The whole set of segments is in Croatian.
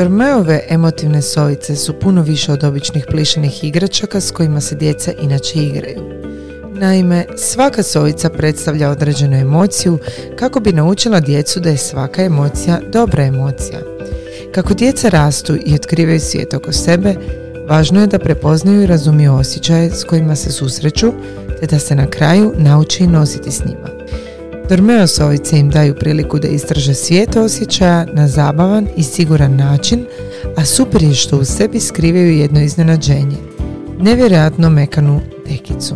Dormeove emotivne sojice su puno više od običnih plišenih igračaka s kojima se djeca inače igraju. Naime, svaka sojica predstavlja određenu emociju kako bi naučila djecu da je svaka emocija dobra emocija. Kako djeca rastu i otkrivaju svijet oko sebe, važno je da prepoznaju i razumiju osjećaje s kojima se susreću, te da se na kraju nauči nositi s njima. Dormeo sovice im daju priliku da istraže svijet osjećaja na zabavan i siguran način, a super je što u sebi skrivaju jedno iznenađenje. Nevjerojatno mekanu dekicu.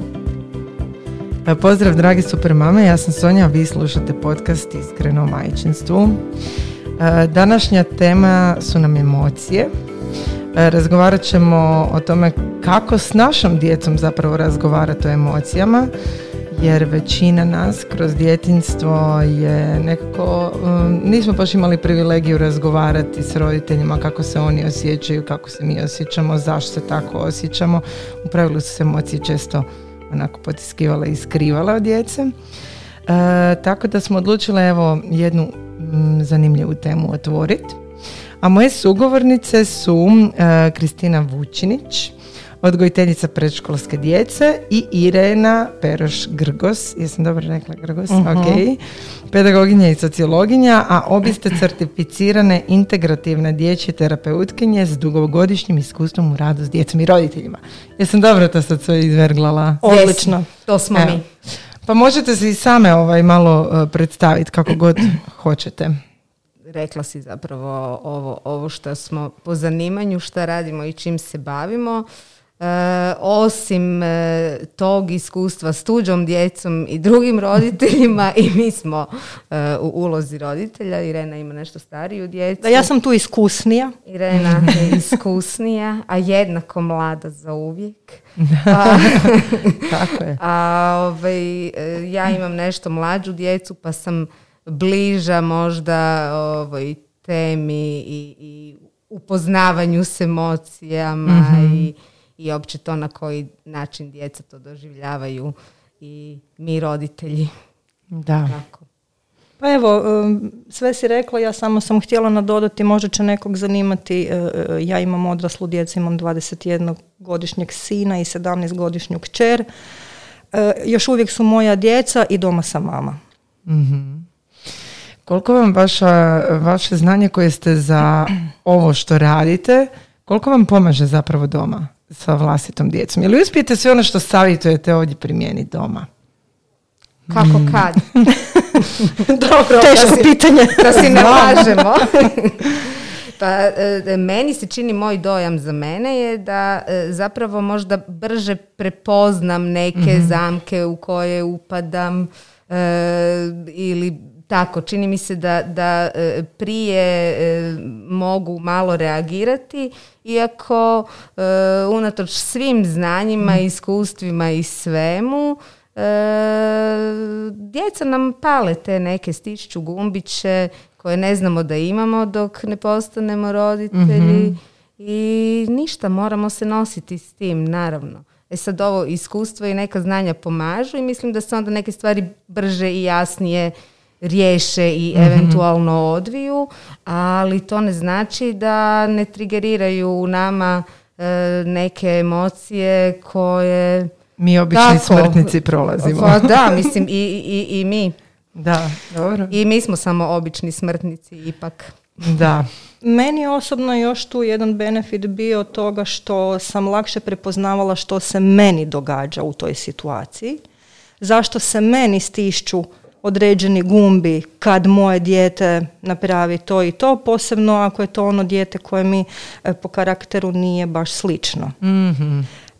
E, Pozdrav dragi super mame, ja sam Sonja, vi slušate podcast Iskreno o majčinstvu. E, Današnja tema su nam emocije. E, Razgovarat ćemo o tome kako s našom djecom zapravo razgovarati o emocijama, jer većina nas kroz djetinstvo je nekako, um, nismo baš imali privilegiju razgovarati s roditeljima kako se oni osjećaju, kako se mi osjećamo, zašto se tako osjećamo. U pravilu su se emocije često onako potiskivale i skrivale od djece. E, tako da smo odlučile evo jednu mm, zanimljivu temu otvoriti. A moje sugovornice su e, Kristina Vučinić, odgojiteljica predškolske djece i Irena Peroš Grgos, jesam dobro rekla Grgos, ok, pedagoginja i sociologinja, a obje ste certificirane integrativne dječje terapeutkinje s dugogodišnjim iskustvom u radu s djecom i roditeljima. Jesam dobro to sad sve izverglala? Odlično, to smo Evo. mi. Pa možete se i same ovaj malo uh, predstaviti kako god hoćete. Rekla si zapravo ovo, ovo što smo po zanimanju, šta radimo i čim se bavimo. E, osim e, tog iskustva s tuđom djecom i drugim roditeljima i mi smo e, u ulozi roditelja. Irena ima nešto stariju djecu. Da, ja sam tu iskusnija. Irena je iskusnija, a jednako mlada za uvijek. A, Tako je. a ovaj, ja imam nešto mlađu djecu pa sam bliža možda ovoj temi i, i upoznavanju s emocijama i, i opće to na koji način djeca to doživljavaju i mi roditelji. Da. Tako. Pa evo, um, sve si rekla, ja samo sam htjela nadodati, možda će nekog zanimati, uh, uh, ja imam odraslu djecu, imam 21-godišnjeg sina i 17-godišnju kćer. Uh, Još uvijek su moja djeca i doma sam mama. Koliko vam vaša, vaše znanje koje ste za ovo što radite, koliko vam pomaže zapravo doma sa vlastitom djecom? Jel uspijete sve ono što savjetujete ovdje primijeniti doma? Kako kad? Dobro, teško pitanje. da si ne lažemo. pa e, meni se čini moj dojam za mene je da e, zapravo možda brže prepoznam neke zamke u koje upadam e, ili tako, čini mi se da, da e, prije e, mogu malo reagirati, iako e, unatoč svim znanjima, iskustvima i svemu, e, djeca nam pale te neke stišću gumbiće koje ne znamo da imamo dok ne postanemo roditelji i ništa, moramo se nositi s tim, naravno. E sad ovo iskustvo i neka znanja pomažu i mislim da se onda neke stvari brže i jasnije riješe i eventualno odviju, ali to ne znači da ne trigeriraju u nama e, neke emocije koje... Mi obični Tako. smrtnici prolazimo. Pa da, mislim i, i, i mi. Da, dobro. I mi smo samo obični smrtnici ipak. Da. Meni je osobno još tu jedan benefit bio toga što sam lakše prepoznavala što se meni događa u toj situaciji. Zašto se meni stišću određeni gumbi kad moje dijete napravi to i to, posebno ako je to ono dijete koje mi e, po karakteru nije baš slično.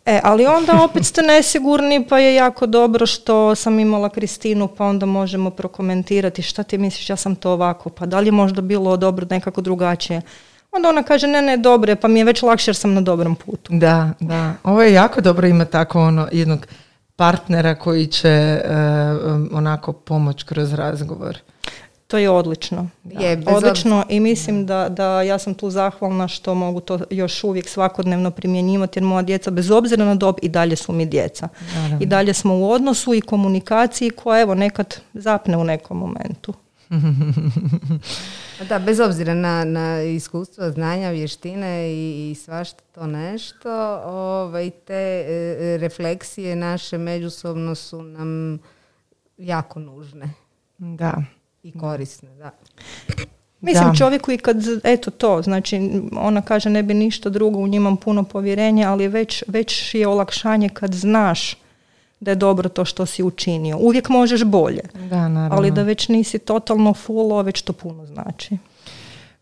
E, ali onda opet ste nesigurni pa je jako dobro što sam imala Kristinu pa onda možemo prokomentirati šta ti misliš ja sam to ovako, pa da li je možda bilo dobro nekako drugačije. onda ona kaže ne, ne, dobro je, pa mi je već lakše jer sam na dobrom putu. Da, da. Ovo je jako dobro ima tako ono jednog partnera koji će e, um, onako pomoć kroz razgovor. To je odlično. Je, bez Odlično i mislim da, da ja sam tu zahvalna što mogu to još uvijek svakodnevno primjenjivati jer moja djeca bez obzira na dob i dalje su mi djeca. Naravno. I dalje smo u odnosu i komunikaciji koja evo nekad zapne u nekom momentu. Da, bez obzira na, na iskustvo, znanja, vještine i, i svašta to nešto, ovaj, te e, refleksije naše međusobno su nam jako nužne Da. i korisne. Da. Mislim Da. čovjeku i kad, eto to, znači ona kaže ne bi ništa drugo, u njima imam puno povjerenja, ali već, već je olakšanje kad znaš da je dobro to što si učinio. Uvijek možeš bolje, Da, naravno. ali da već nisi totalno fullo, već to puno znači.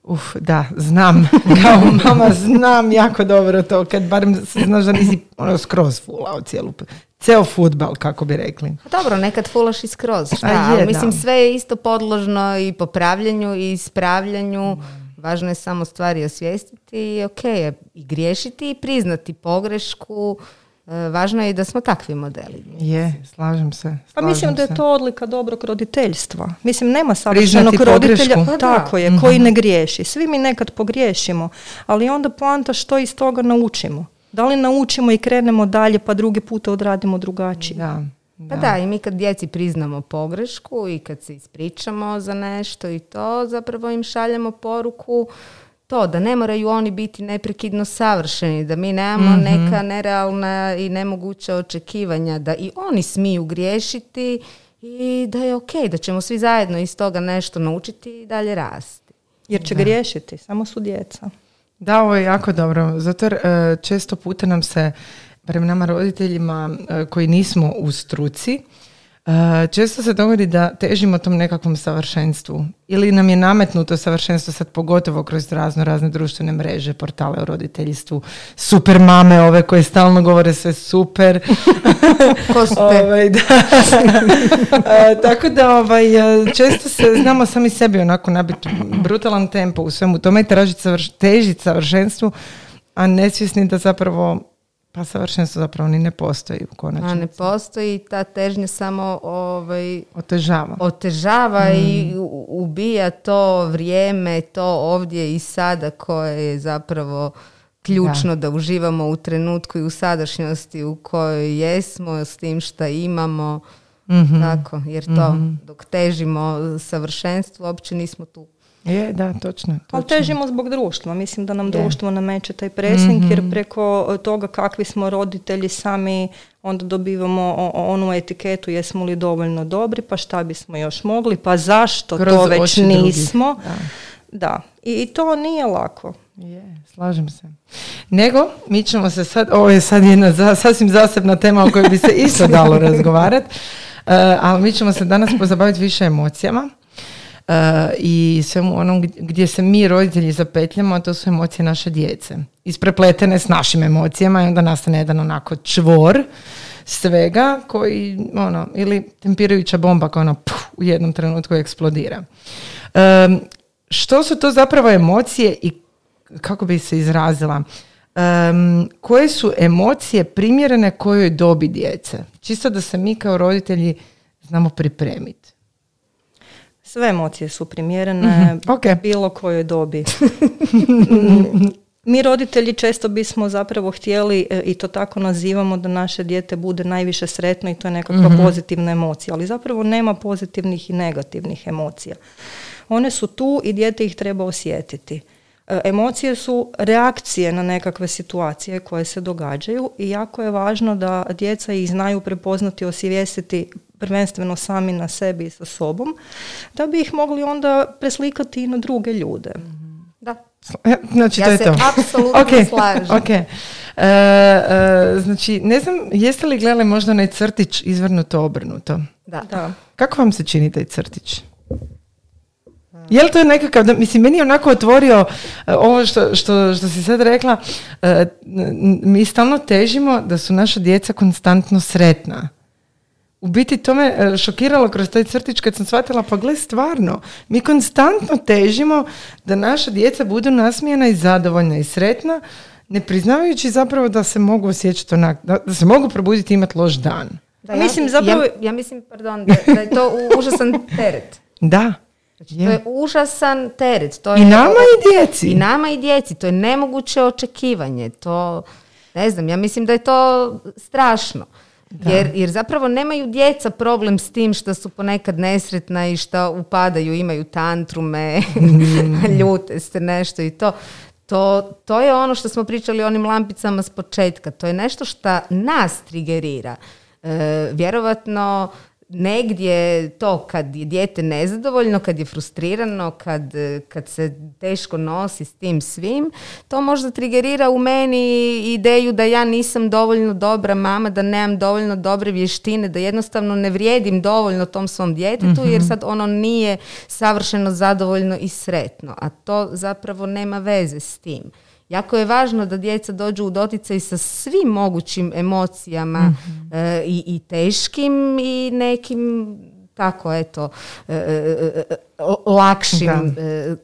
Uf, da, znam. Kao mama znam jako dobro to. Kad barem znaš da nisi ono skroz fulao cijelu, ceo futbal, kako bi rekli. Pa Dobro, nekad fulaš i skroz, šta? A je, ali da. mislim sve je isto podložno i popravljanju i ispravljanju. Važno je samo stvari osvijestiti i ok je i griješiti i priznati pogrešku. E, Važno je i da smo takvi modeli. Je, slažem se. Pa mislim da je to odlika dobrog roditeljstva. Mislim, nema savršenog roditelja. Pa da. tako je, koji ne griješi. Svi mi nekad pogriješimo, ali onda poanta što iz toga naučimo. Da li naučimo i krenemo dalje pa drugi puta odradimo drugačije. Da, Pa da, i mi kad djeci priznamo pogrešku i kad se ispričamo za nešto i to, zapravo im šaljemo poruku to da ne moraju oni biti neprekidno savršeni, da mi nemamo neka nerealna i nemoguća očekivanja, da i oni smiju griješiti i da je ok, da ćemo svi zajedno iz toga nešto naučiti i dalje rasti. Jer će griješiti, samo su djeca. Da, ovo je jako dobro, zato jer e, često puta nam se, barem nama roditeljima e, koji nismo u struci, često se dogodi da težimo tom nekakvom savršenstvu ili nam je nametnuto savršenstvo sad pogotovo kroz razno razne društvene mreže, portale o roditeljstvu, super mame ove koje stalno govore sve super. Ko su te? Ovaj, da. E, tako da ovaj, e, često se znamo sami sebi onako nabiti brutalan tempo u svemu tome i tražiti savrš, težiti savršenstvu, a nesvjesni da zapravo pa savršenstvo zapravo ni ne postoji u A konačnici. ne postoji ta težnja samo ovaj, Otežava. otežava i u- ubija to vrijeme, to ovdje i sada koje je zapravo ključno da, uživamo u trenutku i u sadašnjosti u kojoj jesmo s tim šta imamo. Tako, jer to dok težimo savršenstvu uopće nismo tu. Je, da, točno. Ali točno. težimo zbog društva. Mislim da nam Je. društvo nameće taj presing jer preko toga kakvi smo roditelji sami onda dobivamo onu etiketu jesmo li dovoljno dobri, pa šta bismo još mogli, pa zašto Kroz to već drugih. nismo. Da. Da. I, I to nije lako. Je, slažem se. Nego, mi ćemo se sad, ovo je sad jedna za, sasvim zasebna tema o kojoj bi se isto dalo razgovarati, ali mi ćemo se danas pozabaviti više emocijama e, i svemu onom gdje- se mi roditelji zapetljamo, a to su emocije naše djece. Isprepletene s našim emocijama i onda nastane jedan onako čvor svega koji, ono, ili tempirajuća bomba koja ono, puf, u jednom trenutku eksplodira. Em, što su to zapravo emocije i kako bi se izrazila? Em, koje su emocije primjerene kojoj dobi djece? Čisto da se mi kao roditelji znamo pripremiti. Sve emocije su primjerene Mhm, ok. bilo kojoj dobi. Mi roditelji često bismo zapravo htjeli e, i to tako nazivamo da naše dijete bude najviše sretno i to je nekakva Mhm. pozitivna emocija, ali zapravo nema pozitivnih i negativnih emocija. One su tu i dijete ih treba osjetiti. E, Emocije su reakcije na nekakve situacije koje se događaju i jako je važno da djeca ih znaju prepoznati, osvijestiti prvenstveno sami na sebi i sa sobom, da bi ih mogli onda preslikati i na druge ljude. Da. E, Znači, Ja to je se to. apsolutno Ok, slažem. ok. E, e, znači, ne znam, jeste li gledali možda onaj crtić izvrnuto obrnuto? Da. Da. Kako vam se čini taj crtić? Je li to nekakav, da, mislim, meni je onako otvorio e, ovo što, što, što si sad rekla, e, n- mi stalno težimo da su naša djeca konstantno sretna. U biti to me e, šokiralo kroz taj crtić kad sam shvatila, pa gle stvarno, mi konstantno težimo da naša djeca budu nasmijena i zadovoljna i sretna, ne priznavajući zapravo da se mogu osjećati onak, da, da se mogu probuditi i imati loš dan. Da, Mislim, ja, zapravo- ja, ja mislim, pardon, da, da je to užasan teret. Da. Znači, to je užasan teret. To I je, nama i djeci. I nama i djeci. To je nemoguće očekivanje. To, ne znam, ja mislim da je to strašno. Jer, jer zapravo nemaju djeca problem s tim što su ponekad nesretna i što upadaju, imaju tantrume, ljute se nešto i to. To, to je ono što smo pričali o onim lampicama s početka. To je nešto što nas trigerira. E, vjerovatno negdje to kad je dijete nezadovoljno, kad je frustrirano, kad, kad se teško nosi s tim svim, to možda trigerira u meni ideju da ja nisam dovoljno dobra mama, da nemam dovoljno dobre vještine, da jednostavno ne vrijedim dovoljno tom svom djetetu jer sad ono nije savršeno zadovoljno i sretno, a to zapravo nema veze s tim. Jako je važno da djeca dođu u doticaj sa svim mogućim emocijama e, i, i teškim i nekim tako eto e, e, e, lakšim e,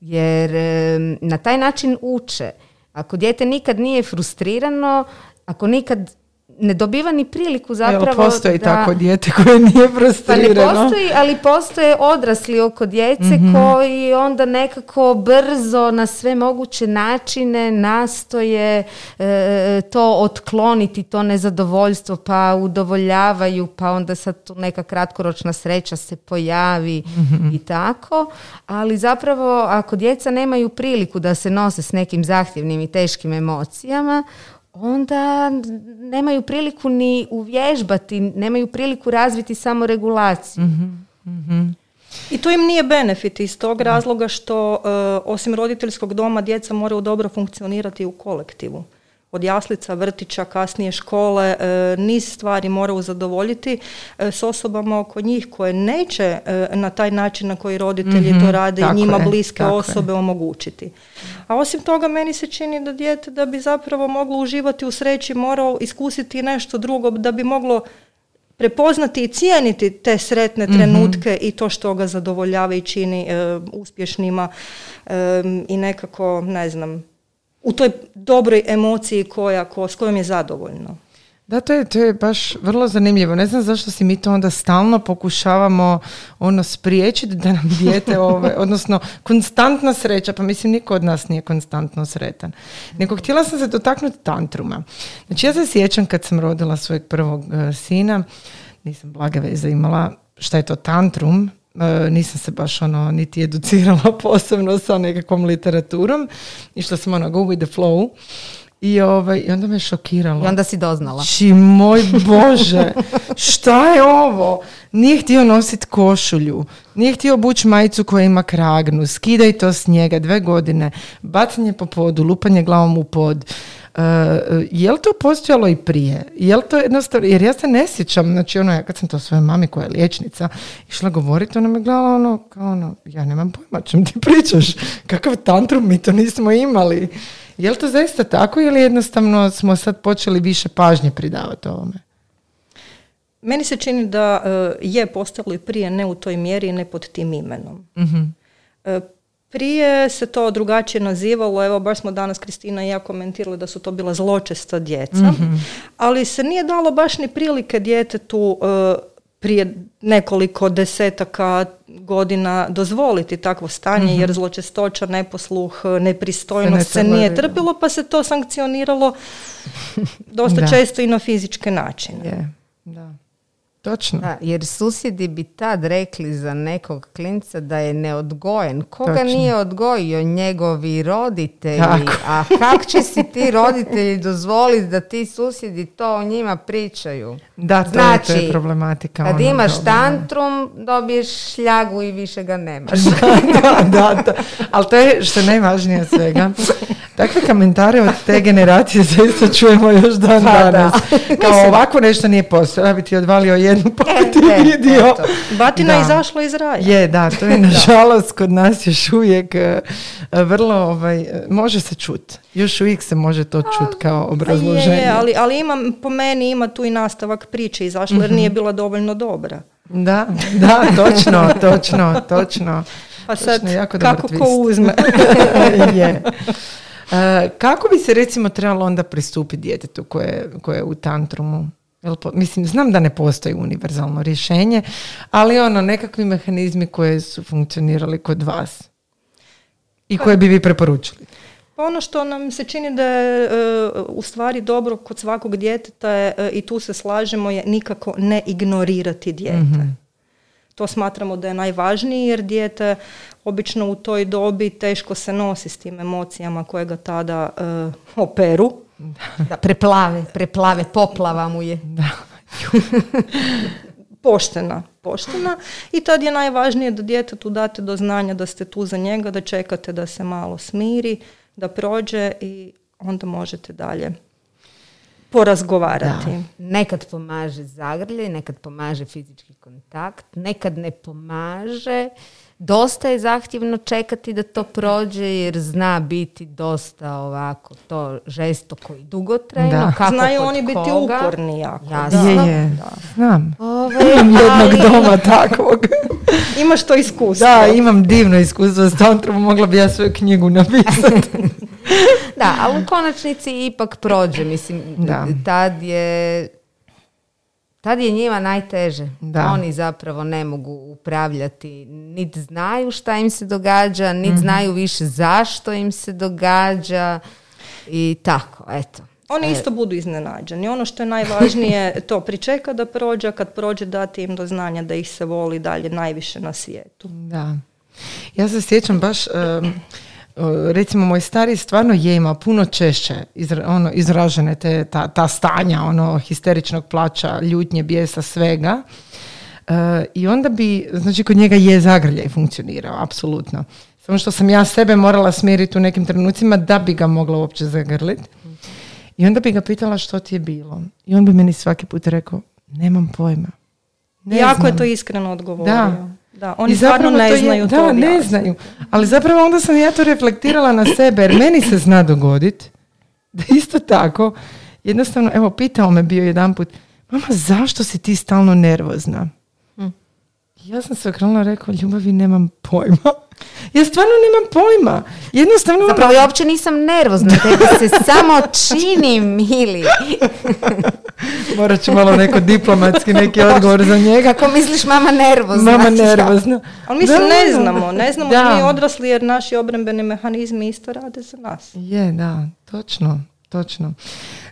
jer e, na taj način uče. Ako dijete nikad nije frustrirano, ako nikad ne dobiva ni priliku zapravo Jel postoji da... tako dijete koje nije Pa ne frustrirano? postoji, ali postoje odrasli oko djece koji onda nekako brzo na sve moguće načine nastoje e, to otkloniti, to nezadovoljstvo, pa udovoljavaju, pa onda sad tu neka kratkoročna sreća se pojavi i tako. Ali zapravo ako djeca nemaju priliku da se nose s nekim zahtjevnim i teškim emocijama, onda nemaju priliku ni uvježbati, nemaju priliku razviti samoregulaciju. I to im nije benefit iz tog razloga što e, osim roditeljskog doma djeca moraju dobro funkcionirati u kolektivu. Od jaslica, vrtića, kasnije škole, e, niz stvari moraju zadovoljiti e, s osobama oko njih koje neće e, na taj način na koji roditelji to rade i njima je, bliske je. osobe omogućiti. A osim toga meni se čini da dijete da bi zapravo moglo uživati u sreći morao iskusiti nešto drugo da bi moglo prepoznati i cijeniti te sretne trenutke i to što ga zadovoljava i čini e, uspješnima e, i nekako, ne znam, u toj dobroj emociji koja, ko, s kojom je zadovoljno. Da, to je, to je baš vrlo zanimljivo. Ne znam zašto si mi to onda stalno pokušavamo ono spriječiti da nam dijete, ove, odnosno konstantna sreća, pa mislim niko od nas nije konstantno sretan. Nego htjela sam se dotaknuti tantruma. Znači ja se sjećam kad sam rodila svojeg prvog e, sina, nisam blage veze imala šta je to tantrum, nisam se baš ono niti educirala posebno sa nekakvom literaturom. Išla sam ono go with the flow. I, ovaj, I onda me šokiralo. I onda si doznala. Či moj Bože, šta je ovo? Nije htio nositi košulju, nije htio obući majicu koja ima kragnu, skidaj to s njega, dve godine, bacanje po podu, lupanje glavom u pod. Uh, je li to postojalo i prije? Je li to jednostavno, jer ja se ne sjećam, znači ono, ja kad sam to svojoj mami koja je liječnica išla govoriti, ona me gledala ono, kao ono, ja nemam pojma čem ti pričaš, kakav tantrum mi to nismo imali. Je li to zaista tako ili jednostavno smo sad počeli više pažnje pridavati ovome? Meni se čini da e, je postojalo i prije, ne u toj mjeri i ne pod tim imenom. E, prije se to drugačije nazivalo, evo baš smo danas Kristina i ja komentirali da su to bila zločesta djeca, ali se nije dalo baš ni prilike djetetu e, prije nekoliko desetaka godina dozvoliti takvo stanje, jer zločestoća, neposluh, nepristojnost Se ne se nije trpilo, pa se to sankcioniralo dosta Da. često i na fizičke načine. Je, da. Točno. Da, jer susjedi bi tad rekli za nekog klinca da je neodgojen. Koga Točno. nije odgojio njegovi roditelji? Tako. A kak će si ti roditelji dozvoliti da ti susjedi to o njima pričaju? Da, to, je, Znači, to je problematika. Kad ono, imaš dobro. tantrum, dobiješ šljagu i više ga nemaš. da, da, da. Ali to je što je najvažnije od svega. Takve komentare od te generacije zaista čujemo još dan Pa da. danas. Kao ovako nešto nije postojalo, ja bi ti odvalio jednu pa bi ti e, vidio. eto. Batina Da. je izašla iz raja. Je, da, to je nažalost kod nas još uvijek e, vrlo, ovaj, e, može se čut. Još uvijek se može to čut kao Pa obrazloženje. Je, je, ali, ali ima, po meni ima tu i nastavak priče izašla jer Mhm. nije bila dovoljno dobra. Da, da, točno, točno, točno. Pa sad, Točno, jako kako ko uzme. je. E, kako bi se recimo trebalo onda pristupiti djetetu koje, koje je u tantrumu? Mislim, znam da ne postoji univerzalno rješenje, ali ono, nekakvi mehanizmi koje su funkcionirali kod vas i koje bi vi preporučili. Pa ono što nam se čini da je e, u stvari dobro kod svakog djeteta je, e, i tu se slažemo je nikako ne ignorirati dijete. Mhm. To smatramo da je najvažnije jer dijete obično u toj dobi teško se nosi s tim emocijama koje ga tada e, operu. Da, preplave, preplave, poplava mu je. Da. poštena, poštena i tad je najvažnije da djetetu date do znanja da ste tu za njega, da čekate da se malo smiri, da prođe i onda možete dalje porazgovarati. Nekad pomaže zagrlje, nekad pomaže fizički kontakt, nekad ne pomaže. Dosta je zahtjevno čekati da to prođe jer zna biti dosta ovako to žestoko i dugotrajno. Da. Kako Znaju oni biti koga. uporni jako. Jasno. da. Je, je, Da. znam. Ovaj, Imam jednog ali- doma takvog. Imaš to iskustvo. Da, imam divno iskustvo s tantrum, mogla bi ja svoju knjigu napisati. Da, ali u konačnici ipak prođe. Mislim, Da. tad je tad je njima najteže. Da. Oni zapravo ne mogu upravljati, niti znaju šta im se događa, niti znaju više zašto im se događa i tako, eto. Oni isto budu iznenađeni. Ono što je najvažnije to pričeka da prođe, a kad prođe dati im do znanja da ih se voli dalje najviše na svijetu. Da. Ja se sjećam baš, recimo moj stari stvarno je imao puno češće izra- ono, izražene te, ta, ta stanja, ono, histeričnog plaća, ljutnje, bijesa, svega. E, I onda bi, znači kod njega je zagrljaj funkcionirao, apsolutno. Samo što sam ja sebe morala smiriti u nekim trenucima da bi ga mogla uopće zagrliti. I onda bi ga pitala što ti je bilo. I on bi meni svaki put rekao, nemam pojma. Ne jako znam." je to iskreno odgovorio. Da. Da, oni I stvarno ne to je- znaju da, to ne objasniti. znaju. Ali zapravo onda sam ja to reflektirala na sebe, jer meni se zna dogodit da isto tako, jednostavno, evo, pitao me bio jedan put, mama, zašto si ti stalno nervozna? Hm. Ja sam se okrenula i rekao, ljubavi, nemam pojma. Ja stvarno nemam pojma. Jednostavno, Zapravo ja uopće nisam nervozna, tebi se samo čini mili. morat ću malo neko diplomatski neki odgovor za njega. Kako misliš mama nervozna? Mama nervozna. Ali mislim Da, ne znamo, ne znamo Da. mi odrasli jer naši obrambeni mehanizmi isto rade za nas. Je, da, točno, točno.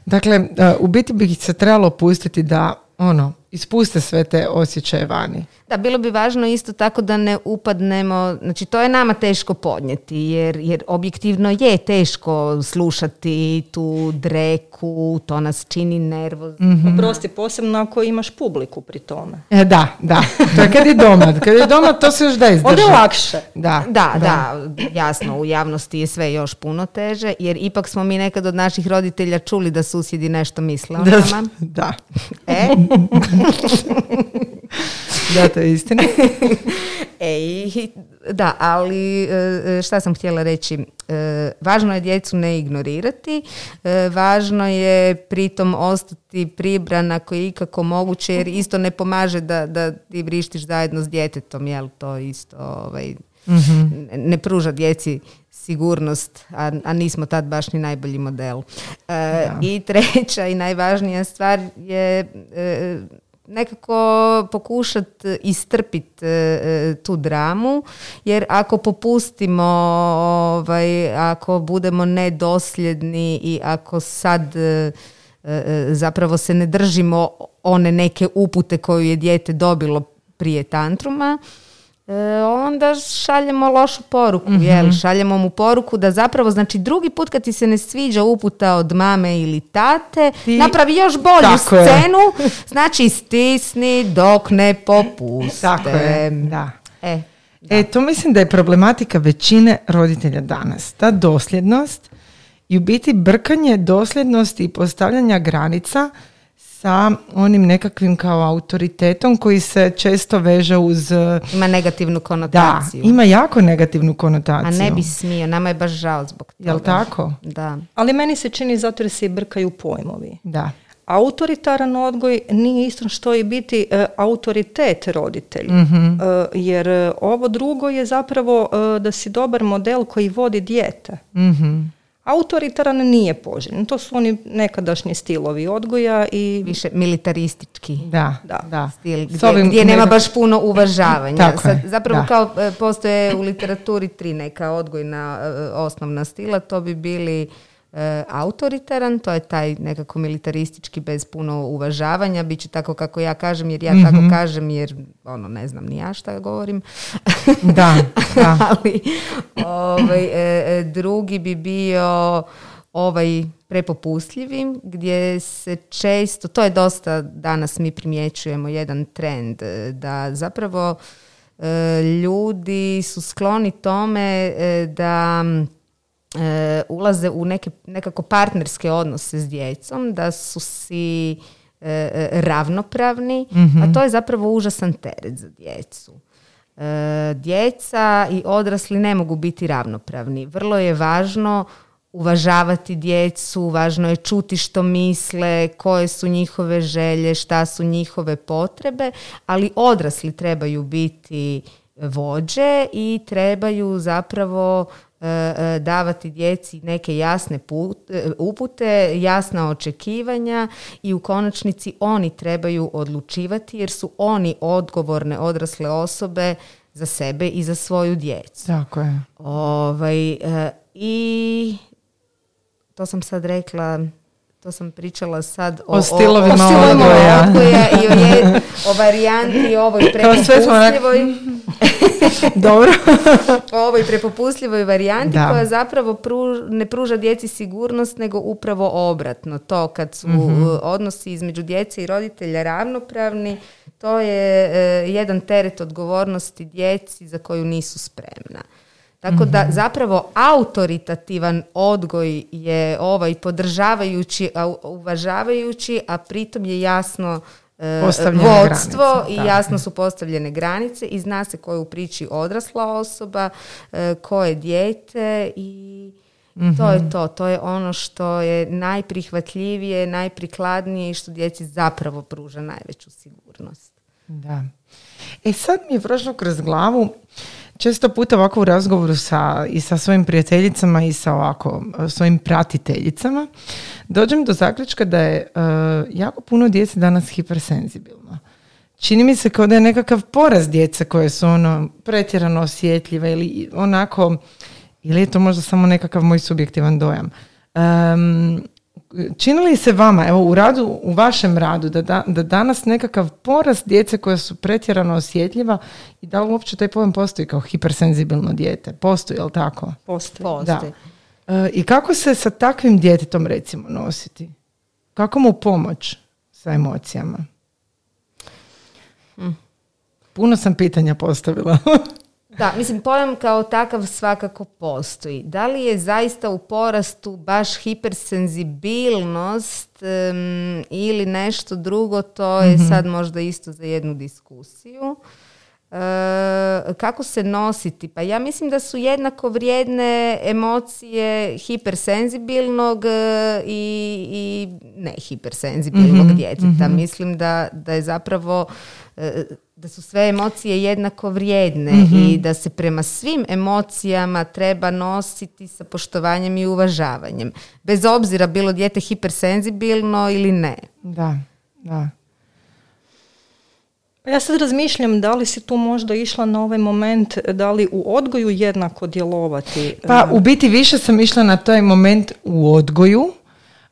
Dakle, e, u biti bi se trebalo pustiti da, ono, ispuste sve te osjećaje vani. Da, bilo bi važno isto tako da ne upadnemo, znači to je nama teško podnijeti jer, jer objektivno je teško slušati tu dreku, to nas čini nervozno. Mhm. Oprosti, posebno ako imaš publiku pri tome. E, da, da. To je kad je doma. Kad je doma, to se još da Onda je lakše. Da, Da, da, jasno, u javnosti je sve još puno teže, jer ipak smo mi nekad od naših roditelja čuli da susjedi nešto misle o Da, nama. da, E, da, to je istina. E, i- da, ali e, šta sam htjela reći? E, Važno je djecu ne ignorirati, e, važno je pritom ostati pribran ako je ikako moguće, jer isto ne pomaže da, da ti vrištiš zajedno s djetetom, jel to isto ovaj, ne- ne pruža djeci sigurnost, a, a nismo tad baš ni najbolji model. E, I treća i najvažnija stvar je e, nekako pokušat istrpit e, tu dramu, jer ako popustimo, ovaj, ako budemo nedosljedni i ako sad e, e, zapravo se ne držimo one neke upute koju je dijete dobilo prije tantruma, e, onda šaljemo lošu poruku, jel? Šaljemo mu poruku da zapravo, znači drugi put kad ti se ne sviđa uputa od mame ili tate, Ti- napravi još bolju Tako je. scenu, znači stisni dok ne popuste. Tako je, da. E, E, to mislim da je problematika većine roditelja danas. Ta dosljednost i u biti brkanje dosljednosti i postavljanja granica sa onim nekakvim kao autoritetom koji se često veže uz... Ima negativnu Da, konotaciju. ima jako negativnu konotaciju. A ne bi smio, nama je baš žao zbog toga. Jel tako? Da. Ali meni se čini zato jer se i brkaju pojmovi. Da. Autoritaran odgoj nije isto što i biti e, autoritet roditelj. Mhm. E, jer e, ovo drugo je zapravo e, da si dobar model koji vodi dijete. Mhm. Autoritaran nije poželjen. To su oni nekadašnji stilovi odgoja i Više militaristički. Da, Da. da. stil gdje, ovim gdje nema baš puno uvažavanja. Tako je, zapravo da. kao e, postoje u literaturi tri neka odgojna e, osnovna stila, to bi bili e, autoritaran, to je taj nekako militaristički bez puno uvažavanja, bit će tako kako ja kažem jer ja Mhm. tako kažem jer ono ne znam ni ja šta govorim. Da, da. Ali ovaj, e, e, drugi bi bio ovaj prepopustljivi gdje se često, to je dosta danas mi primjećujemo jedan trend e, da zapravo e, ljudi su skloni tome e, da e, ulaze u neke nekako partnerske odnose s djecom, da su si e, e, ravnopravni, a to je zapravo užasan teret za djecu. E, djeca i odrasli ne mogu biti ravnopravni. Vrlo je važno uvažavati djecu, važno je čuti što misle, koje su njihove želje, šta su njihove potrebe, ali odrasli trebaju biti vođe i trebaju zapravo davati djeci neke jasne put- e, upute, jasna očekivanja i u konačnici oni trebaju odlučivati jer su oni odgovorne odrasle osobe za sebe i za svoju djecu. Tako je. Ovaj, e, I to sam sad rekla, to sam pričala sad o, O stilovima o stilovima odgoja. odgoja i o, je, o varijanti ovoj prepopustljivoj, Dobro. o ovoj prepopustljivoj varijanti Da. koja zapravo pruž- ne pruža djeci sigurnost nego upravo obratno. To kad su Mhm. e, odnosi između djece i roditelja ravnopravni, to je e, jedan teret odgovornosti djeci za koju nisu spremna. Tako da Mhm. zapravo autoritativan odgoj je ovaj podržavajući, a uvažavajući, a pritom je jasno Postavljene vodstvo granice, i da. jasno su postavljene granice i zna se ko je u priči odrasla osoba, e, ko je dijete i to je to. To je ono što je najprihvatljivije, najprikladnije i što djeci zapravo pruža najveću sigurnost. Da. E sad mi je prošlo kroz glavu, često puta ovako u razgovoru sa, i sa svojim prijateljicama i sa ovako e, svojim pratiteljicama, dođem do zaključka da je e, jako puno djece danas hipersenzibilno. Čini mi se kao da je nekakav porast djece koje su ono pretjerano osjetljive ili onako, ili je to možda samo nekakav moj subjektivan dojam. Em, čini li se vama, evo u radu, u vašem radu, da, da, da danas nekakav porast djece koja su pretjerano osjetljiva i da li uopće taj pojam postoji kao hipersenzibilno dijete? Postoji, jel tako? postoji. Postoji. E, I kako se sa takvim djetetom recimo nositi? Kako mu pomoć sa emocijama? Puno sam pitanja postavila. Da, mislim, pojam kao takav svakako postoji. Da li je zaista u porastu baš hipersenzibilnost em, ili nešto drugo, to je sad možda isto za jednu diskusiju. E, kako se nositi? Pa ja mislim da su jednako vrijedne emocije hipersenzibilnog e, i, i ne hipersenzibilnog djeteta. Mislim da, da je zapravo e, da su sve emocije jednako vrijedne i da se prema svim emocijama treba nositi sa poštovanjem i uvažavanjem. Bez obzira bilo dijete hipersenzibilno ili ne. da, da. Pa Ja sad razmišljam da li si tu možda išla na ovaj moment, da li u odgoju jednako djelovati. Pa u biti više sam išla na taj moment u odgoju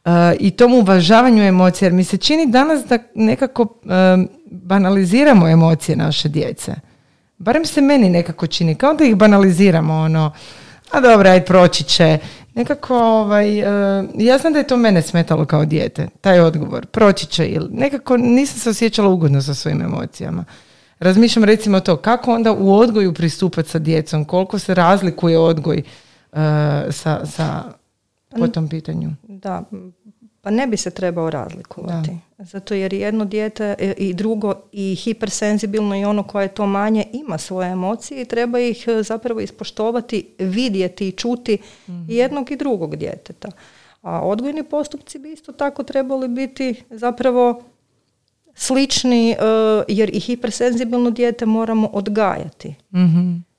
uh, i tom uvažavanju emocija. Jer mi se čini danas da nekako um, banaliziramo emocije naše djece. Barem se meni nekako čini. Kao da ih banaliziramo ono, a dobro, aj proći će. Nekako, ovaj, uh, ja znam da je to mene smetalo kao dijete, taj odgovor, proći će ili nekako nisam se osjećala ugodno sa svojim emocijama. Razmišljam recimo to, kako onda u odgoju pristupati sa djecom, koliko se razlikuje odgoj uh, sa, sa po tom pitanju? Da, pa ne bi se trebao razlikovati. Zato jer jedno dijete e, i drugo i hipersenzibilno i ono koje je to manje ima svoje emocije i treba ih e, zapravo ispoštovati, vidjeti i čuti mm jednog i drugog djeteta. A odgojni postupci bi isto tako trebali biti zapravo slični e, jer i hipersenzibilno dijete moramo odgajati. mm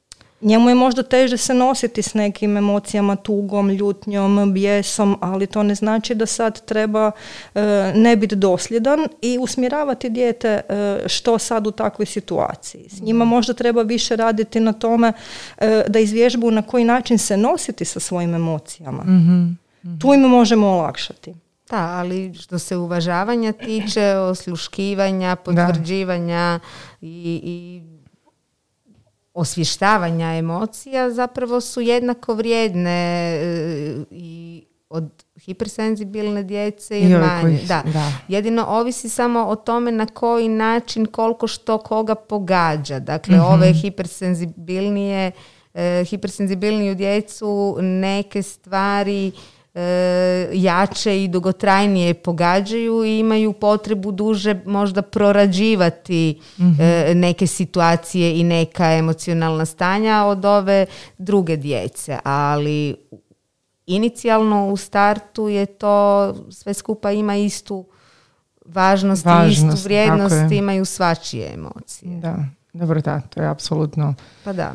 Njemu je možda teže se nositi s nekim emocijama, tugom, ljutnjom, bijesom, ali to ne znači da sad treba e, ne biti dosljedan i usmjeravati dijete e, što sad u takvoj situaciji. S njima možda treba više raditi na tome e, da izvježbu na koji način se nositi sa svojim emocijama. mm Tu im možemo olakšati. Da, ali što se uvažavanja tiče, osluškivanja, potvrđivanja i, i osvještavanja emocija zapravo su jednako vrijedne e, i od hipersenzibilne djece i, manje. Da. Jedino ovisi samo o tome na koji način, koliko što koga pogađa. Dakle, mm ove hipersenzibilnije, e, hipersenzibilniju djecu neke stvari jače i dugotrajnije pogađaju i imaju potrebu duže možda prorađivati mhm. e, neke situacije i neka emocionalna stanja od ove druge djece, ali inicijalno u startu je to sve skupa ima istu važnost, važnost i istu vrijednost, imaju svačije emocije. Da, dobro da, to je apsolutno pa da.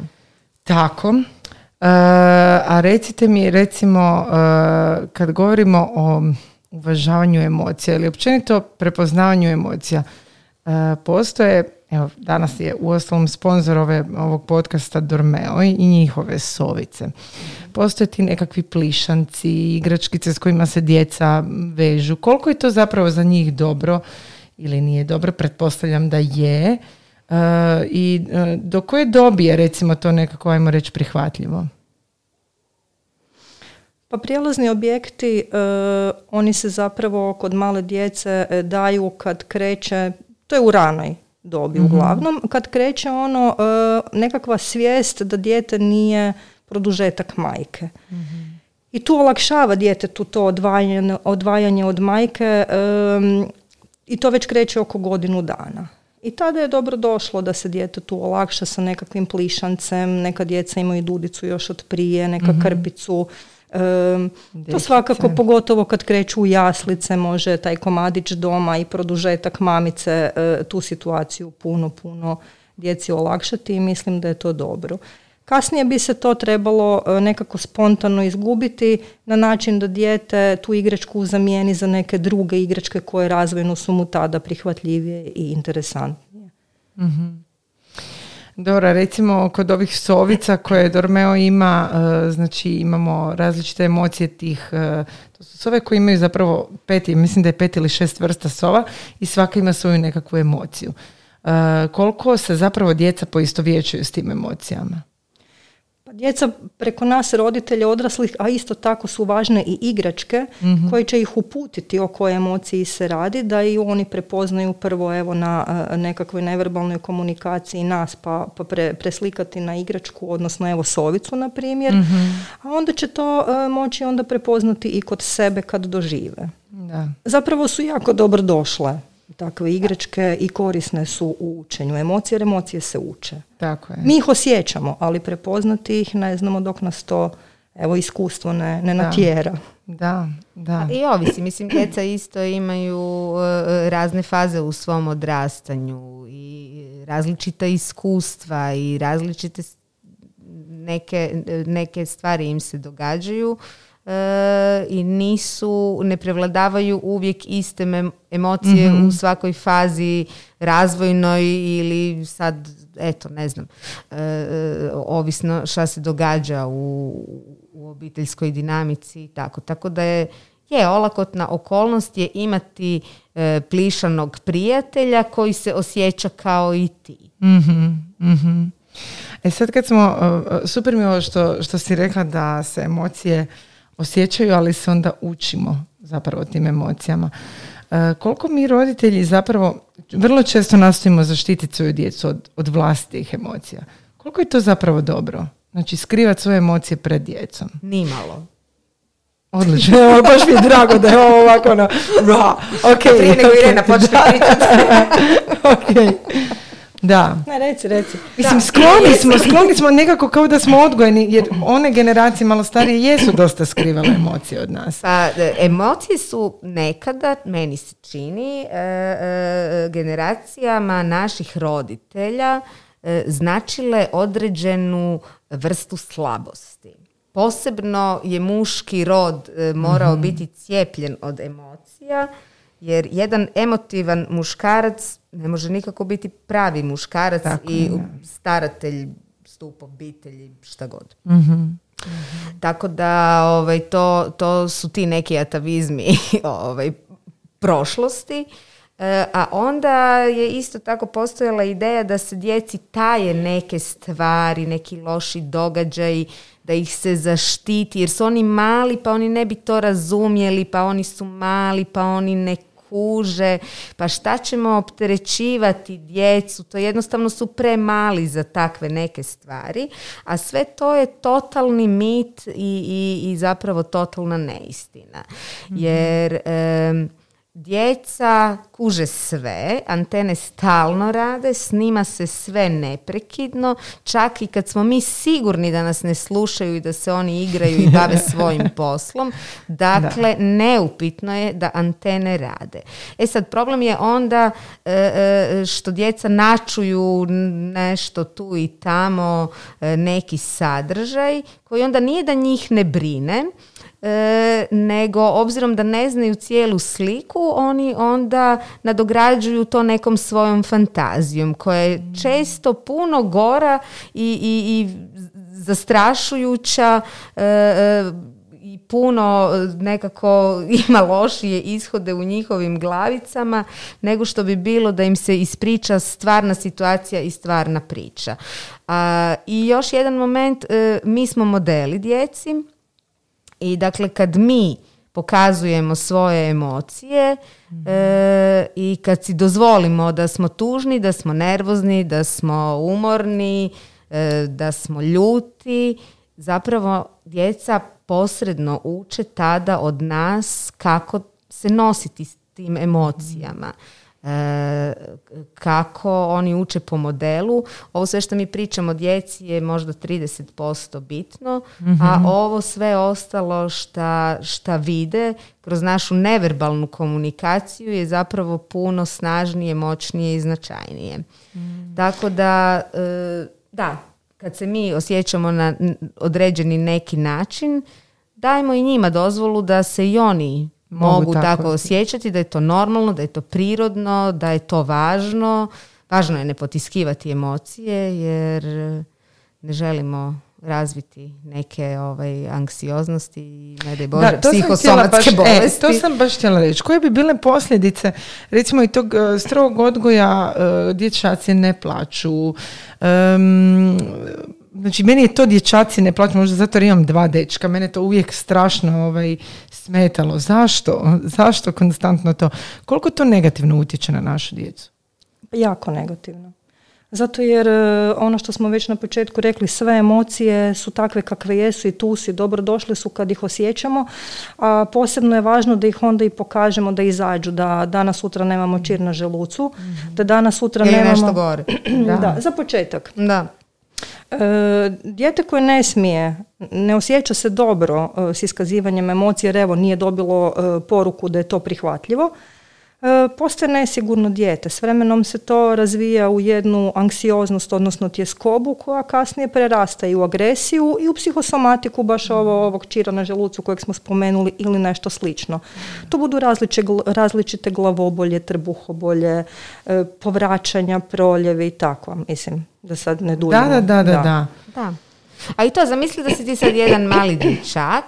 tako. E, a recite mi, recimo, e, kad govorimo o uvažavanju emocija ili općenito prepoznavanju emocija, e, postoje, evo, danas je u ostalom sponzor ove, ovog podcasta Dormeo i njihove sovice. Postoje ti nekakvi plišanci, igračkice s kojima se djeca vežu. Koliko je to zapravo za njih dobro ili nije dobro? Pretpostavljam da je. I do koje dobi je recimo to nekako, ajmo reći, prihvatljivo? Pa prijelazni objekti, e, oni se zapravo kod male djece e, daju kad kreće, to je u ranoj dobi mm uglavnom, kad kreće ono e, nekakva svijest da dijete nije produžetak majke. mm I tu olakšava djetetu to odvajanje, odvajanje od majke i to već kreće oko godinu dana. I tada je dobro došlo da se tu olakša sa nekakvim plišancem, neka djeca imaju dudicu još od prije, neka mm krpicu, to svakako pogotovo kad kreću u jaslice može taj komadić doma i produžetak mamice e, tu situaciju puno, puno djeci olakšati i mislim da je to dobro. Kasnije bi se to trebalo e, nekako spontano izgubiti na način da dijete tu igračku zamijeni za neke druge igračke koje razvojno su mu tada prihvatljivije i interesantnije. mm dobro, recimo kod ovih sovica koje Dormeo ima, e, znači imamo različite emocije tih, e, to su sove koje imaju zapravo pet, mislim da je pet ili šest vrsta sova i svaka ima svoju nekakvu emociju. Koliko se zapravo djeca poistovjećuju s tim emocijama? Djeca preko nas roditelja odraslih, a isto tako su važne i igračke mm koje će ih uputiti o kojoj emociji se radi, da i oni prepoznaju prvo evo na nekakvoj neverbalnoj komunikaciji nas pa, pa preslikati na igračku, odnosno evo sovicu na primjer, mhm. a onda će to moći onda prepoznati i kod sebe kad dožive. Da. Zapravo su jako dobro došle takve igračke i korisne su u učenju. Emocije jer emocije se uče. Tako je. Mi ih osjećamo, ali prepoznati ih ne znamo dok nas to evo iskustvo ne, ne natjera. Da, da. I ovisi, mislim, djeca isto imaju e, razne faze u svom odrastanju i različita iskustva i različite neke, neke stvari im se događaju E, i nisu, ne prevladavaju uvijek iste emocije u mhm. svakoj fazi razvojnoj ili sad, eto, ne znam, e, e, ovisno šta se događa u, u obiteljskoj dinamici i tako. Tako da je, je olakotna okolnost je imati plišanog prijatelja koji se osjeća kao i ti. mm E sad kad smo, super mi je ovo što, što si rekla da se emocije osjećaju, ali se onda učimo zapravo tim emocijama. E, koliko mi roditelji zapravo vrlo često nastojimo zaštititi svoju djecu od, od vlastitih emocija. Koliko je to zapravo dobro? Znači skrivati svoje emocije pred djecom. Nimalo. Odlično, evo, baš mi je drago da je ovo ovako ono, ra, ok. Prije nego ok, Irena počne da. pričati. ok. Da. Ne, reci, reci. Mislim, skloni smo, skloni smo nekako kao da smo odgojeni, jer one generacije malo starije jesu dosta skrivale emocije od nas. Pa, e, emocije su nekada, meni se čini, e, e, generacijama naših roditelja značile određenu vrstu slabosti. Posebno je muški rod morao biti cijepljen od emocija, jer jedan emotivan muškarac ne može nikako biti pravi muškarac Tako i je, staratelj stup obitelji, šta god. Tako da ovaj, to, to su ti neki atavizmi ovaj, prošlosti. E, a onda je isto tako postojala ideja da se djeci taje neke stvari, neki loši događaji, da ih se zaštiti, jer su oni mali pa oni ne bi to razumjeli, pa oni su mali pa oni ne kuže, pa šta ćemo opterećivati djecu, to jednostavno su premali za takve neke stvari, a sve to je totalni mit i, i, i zapravo totalna neistina. Jer em, djeca kuže sve, antene stalno rade, snima se sve neprekidno, čak i kad smo mi sigurni da nas ne slušaju i da se oni igraju i bave svojim poslom. Dakle, neupitno je da antene rade. E sad, problem je onda e, e, što djeca načuju nešto tu i tamo, e, neki sadržaj, koji onda nije da njih ne brine, e, nego obzirom da ne znaju cijelu sliku, oni onda nadograđuju to nekom svojom fantazijom koja je često puno gora i, i, i zastrašujuća e, e, i puno nekako ima lošije ishode u njihovim glavicama nego što bi bilo da im se ispriča stvarna situacija i stvarna priča. A, I još jedan moment, e, mi smo modeli djeci, i dakle, kad mi pokazujemo svoje emocije e, i kad si dozvolimo da smo tužni, da smo nervozni, da smo umorni, e, da smo ljuti, zapravo djeca posredno uče tada od nas kako se nositi s tim emocijama. E, kako oni uče po modelu. Ovo sve što mi pričamo o djeci je možda 30% bitno, a ovo sve ostalo šta, šta vide kroz našu neverbalnu komunikaciju je zapravo puno snažnije, moćnije i značajnije. Tako da, e, da, kad se mi osjećamo na određeni neki način, dajmo i njima dozvolu da se i oni Mogu mogu, tako tako osjećati, da je to normalno, da je to prirodno, da je to važno. Važno je ne potiskivati emocije jer ne želimo razviti neke ovaj, anksioznosti i ne daj Bože, Da, to psihosomatske baš, e, bolesti. to sam baš htjela reći. Koje bi bile posljedice, recimo i tog e, strogog odgoja, e, dječaci ne plaću, em, znači meni je to dječaci ne plaću, možda zato jer imam dva dečka, mene to uvijek strašno ovaj, smetalo. Zašto? Zašto konstantno to? Koliko to negativno utječe na našu djecu? Jako negativno. Zato jer e, ono što smo već na početku rekli, sve emocije su takve kakve jesu i tu si, dobro došle su kad ih osjećamo, a posebno je važno da ih onda i pokažemo da izađu, da danas sutra nemamo čir na želucu, da danas sutra Ili nemamo... nešto gore. da. za početak. Da. E, dijete koje ne smije, ne osjeća se dobro e, s iskazivanjem emocije, jer evo nije dobilo e, poruku da je to prihvatljivo, e, postaje nesigurno dijete. S vremenom se to razvija u jednu anksioznost, odnosno tjeskobu koja kasnije prerasta i u agresiju i u psihosomatiku, baš ovo, ovog čira na želucu kojeg smo spomenuli ili nešto slično. To budu različite, različite glavobolje, trbuhobolje, e, povraćanja, proljevi i tako. Mislim, da sad ne duljimo. Da, da, da, da, da. Da. A i to, zamisli da si ti sad jedan mali dječak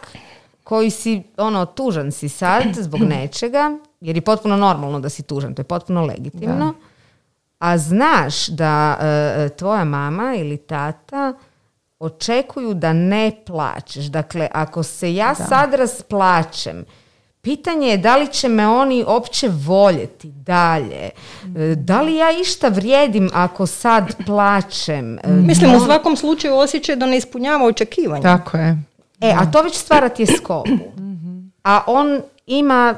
koji si, ono, tužan si sad zbog nečega, jer je potpuno normalno da si tužan, to je potpuno legitimno, a znaš da e, tvoja mama ili tata očekuju da ne plačeš. Dakle, ako se ja sad rasplačem, Pitanje je da li će me oni opće voljeti dalje. E, Da li ja išta vrijedim ako sad plačem? E, Mislim, u svakom slučaju osjećaj da ne ispunjava očekivanja. Tako je. E, a to već stvara tjeskobu. A on ima,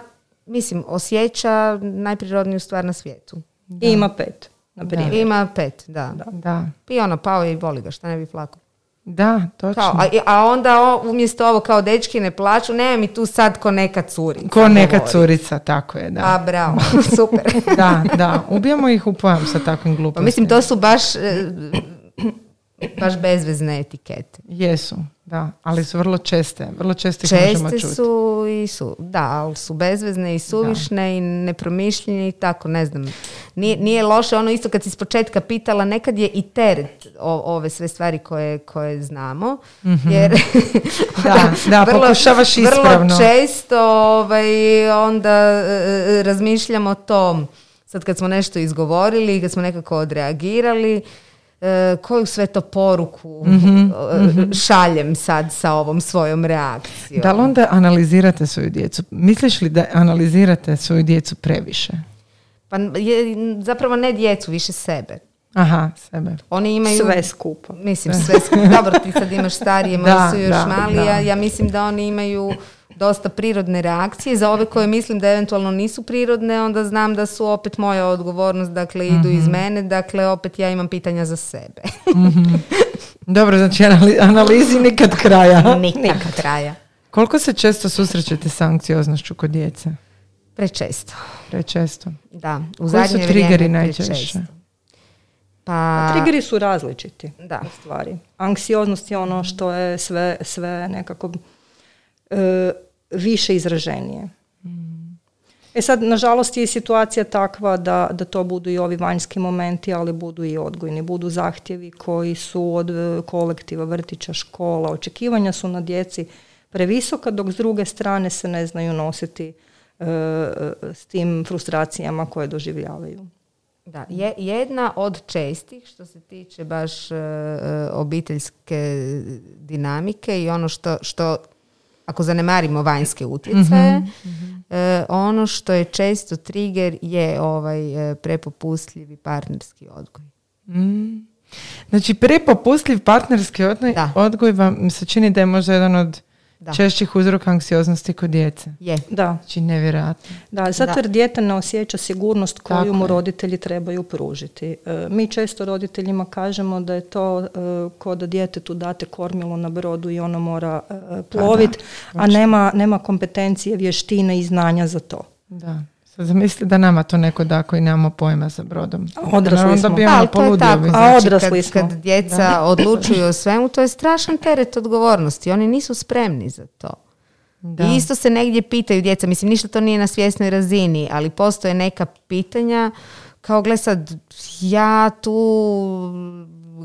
mislim, osjeća najprirodniju stvar na svijetu. I ima pet, na primjer. Ima pet, da. Da, I ono, pao je i voli ga, šta ne bi flako. da, točno. Kao, a, a onda o- umjesto ovo kao dečki ne plaću, nema mi tu sad ko neka curica. Ko neka govori. curica, tako je, da. A bravo, super. Da, da, ubijamo ih u pojam sa takvim Pa glupostima. mislim, to su baš, e, baš bezvezne etikete. Jesu, da, ali su vrlo česte, vrlo često ih možemo Česte čuti. su i su, da, ali su bezvezne i suvišne i nepromišljene i tako, ne znam. Nije, nije loše ono isto kad si s početka pitala, nekad je i teret o- ove sve stvari koje, koje znamo, jer Mhm. Da, da, pokušavaš ispravno. Vrlo često ovaj, onda e, razmišljamo o tom, sad kad smo nešto izgovorili, kad smo nekako odreagirali, e, koju sve to poruku Mhm, e, šaljem sad sa ovom svojom reakcijom. Da li onda analizirate svoju djecu? Misliš li da analizirate svoju djecu previše? Pa je, zapravo ne djecu, više sebe. Aha, sebe. Oni imaju... Sve skupa. Mislim, sve skup- Dobro, ti sad imaš starije, moji su još da, mali. da. Ja, ja mislim da oni imaju dosta prirodne reakcije. Za ove koje mislim da eventualno nisu prirodne, onda znam da su opet moja odgovornost, dakle idu iz Mhm. mene, dakle opet ja imam pitanja za sebe. Dobro, znači anali- analizi nikad kraja. Nikad kraja. Koliko se često susrećete sa anksioznošću kod djece? Prečesto. Prečesto. Da, u Koji su triggeri najčešće? prečesto. Pa, Triggeri su različiti. Da. u stvari. Anksioznost je ono što je sve, sve nekako e, više izraženije. E sad, nažalost je situacija takva da, da to budu i ovi vanjski momenti, ali budu i odgojni, budu zahtjevi koji su od e, kolektiva, vrtića, škola, očekivanja su na djeci previsoka, dok s druge strane se ne znaju nositi e, e, s tim frustracijama koje doživljavaju. Da, je, jedna od čestih što se tiče baš e, e, obiteljske dinamike i ono što, što ako zanemarimo vanjske utjecaje, e, ono što je često trigger je ovaj e, prepopustljivi partnerski odgoj. Mm. Znači, prepopustljiv partnerski odgoj, Da. odgoj vam se čini da je možda jedan od Da. češćih uzroka anksioznosti kod djece. Je. Da, Znači, nevjerojatno. Da, zato jer dijete ne osjeća sigurnost koju Tako mu je. roditelji trebaju pružiti. E, mi često roditeljima kažemo da je to e, ko da djetetu date kormilo na brodu i ono mora e, plovit, a nema, nema kompetencije, vještine i znanja za to. Da. Sad zamisli da nama to neko da koji nemamo pojma za brodom. Odrasli Onda smo. bi Da, ono ali to je poludio tako. A Znači, odrasli kad, smo. kad djeca odlučuju o svemu, to je strašan teret odgovornosti. Oni nisu spremni za to. Da. I isto se negdje pitaju djeca, mislim ništa to nije na svjesnoj razini, ali postoje neka pitanja kao gle sad, ja tu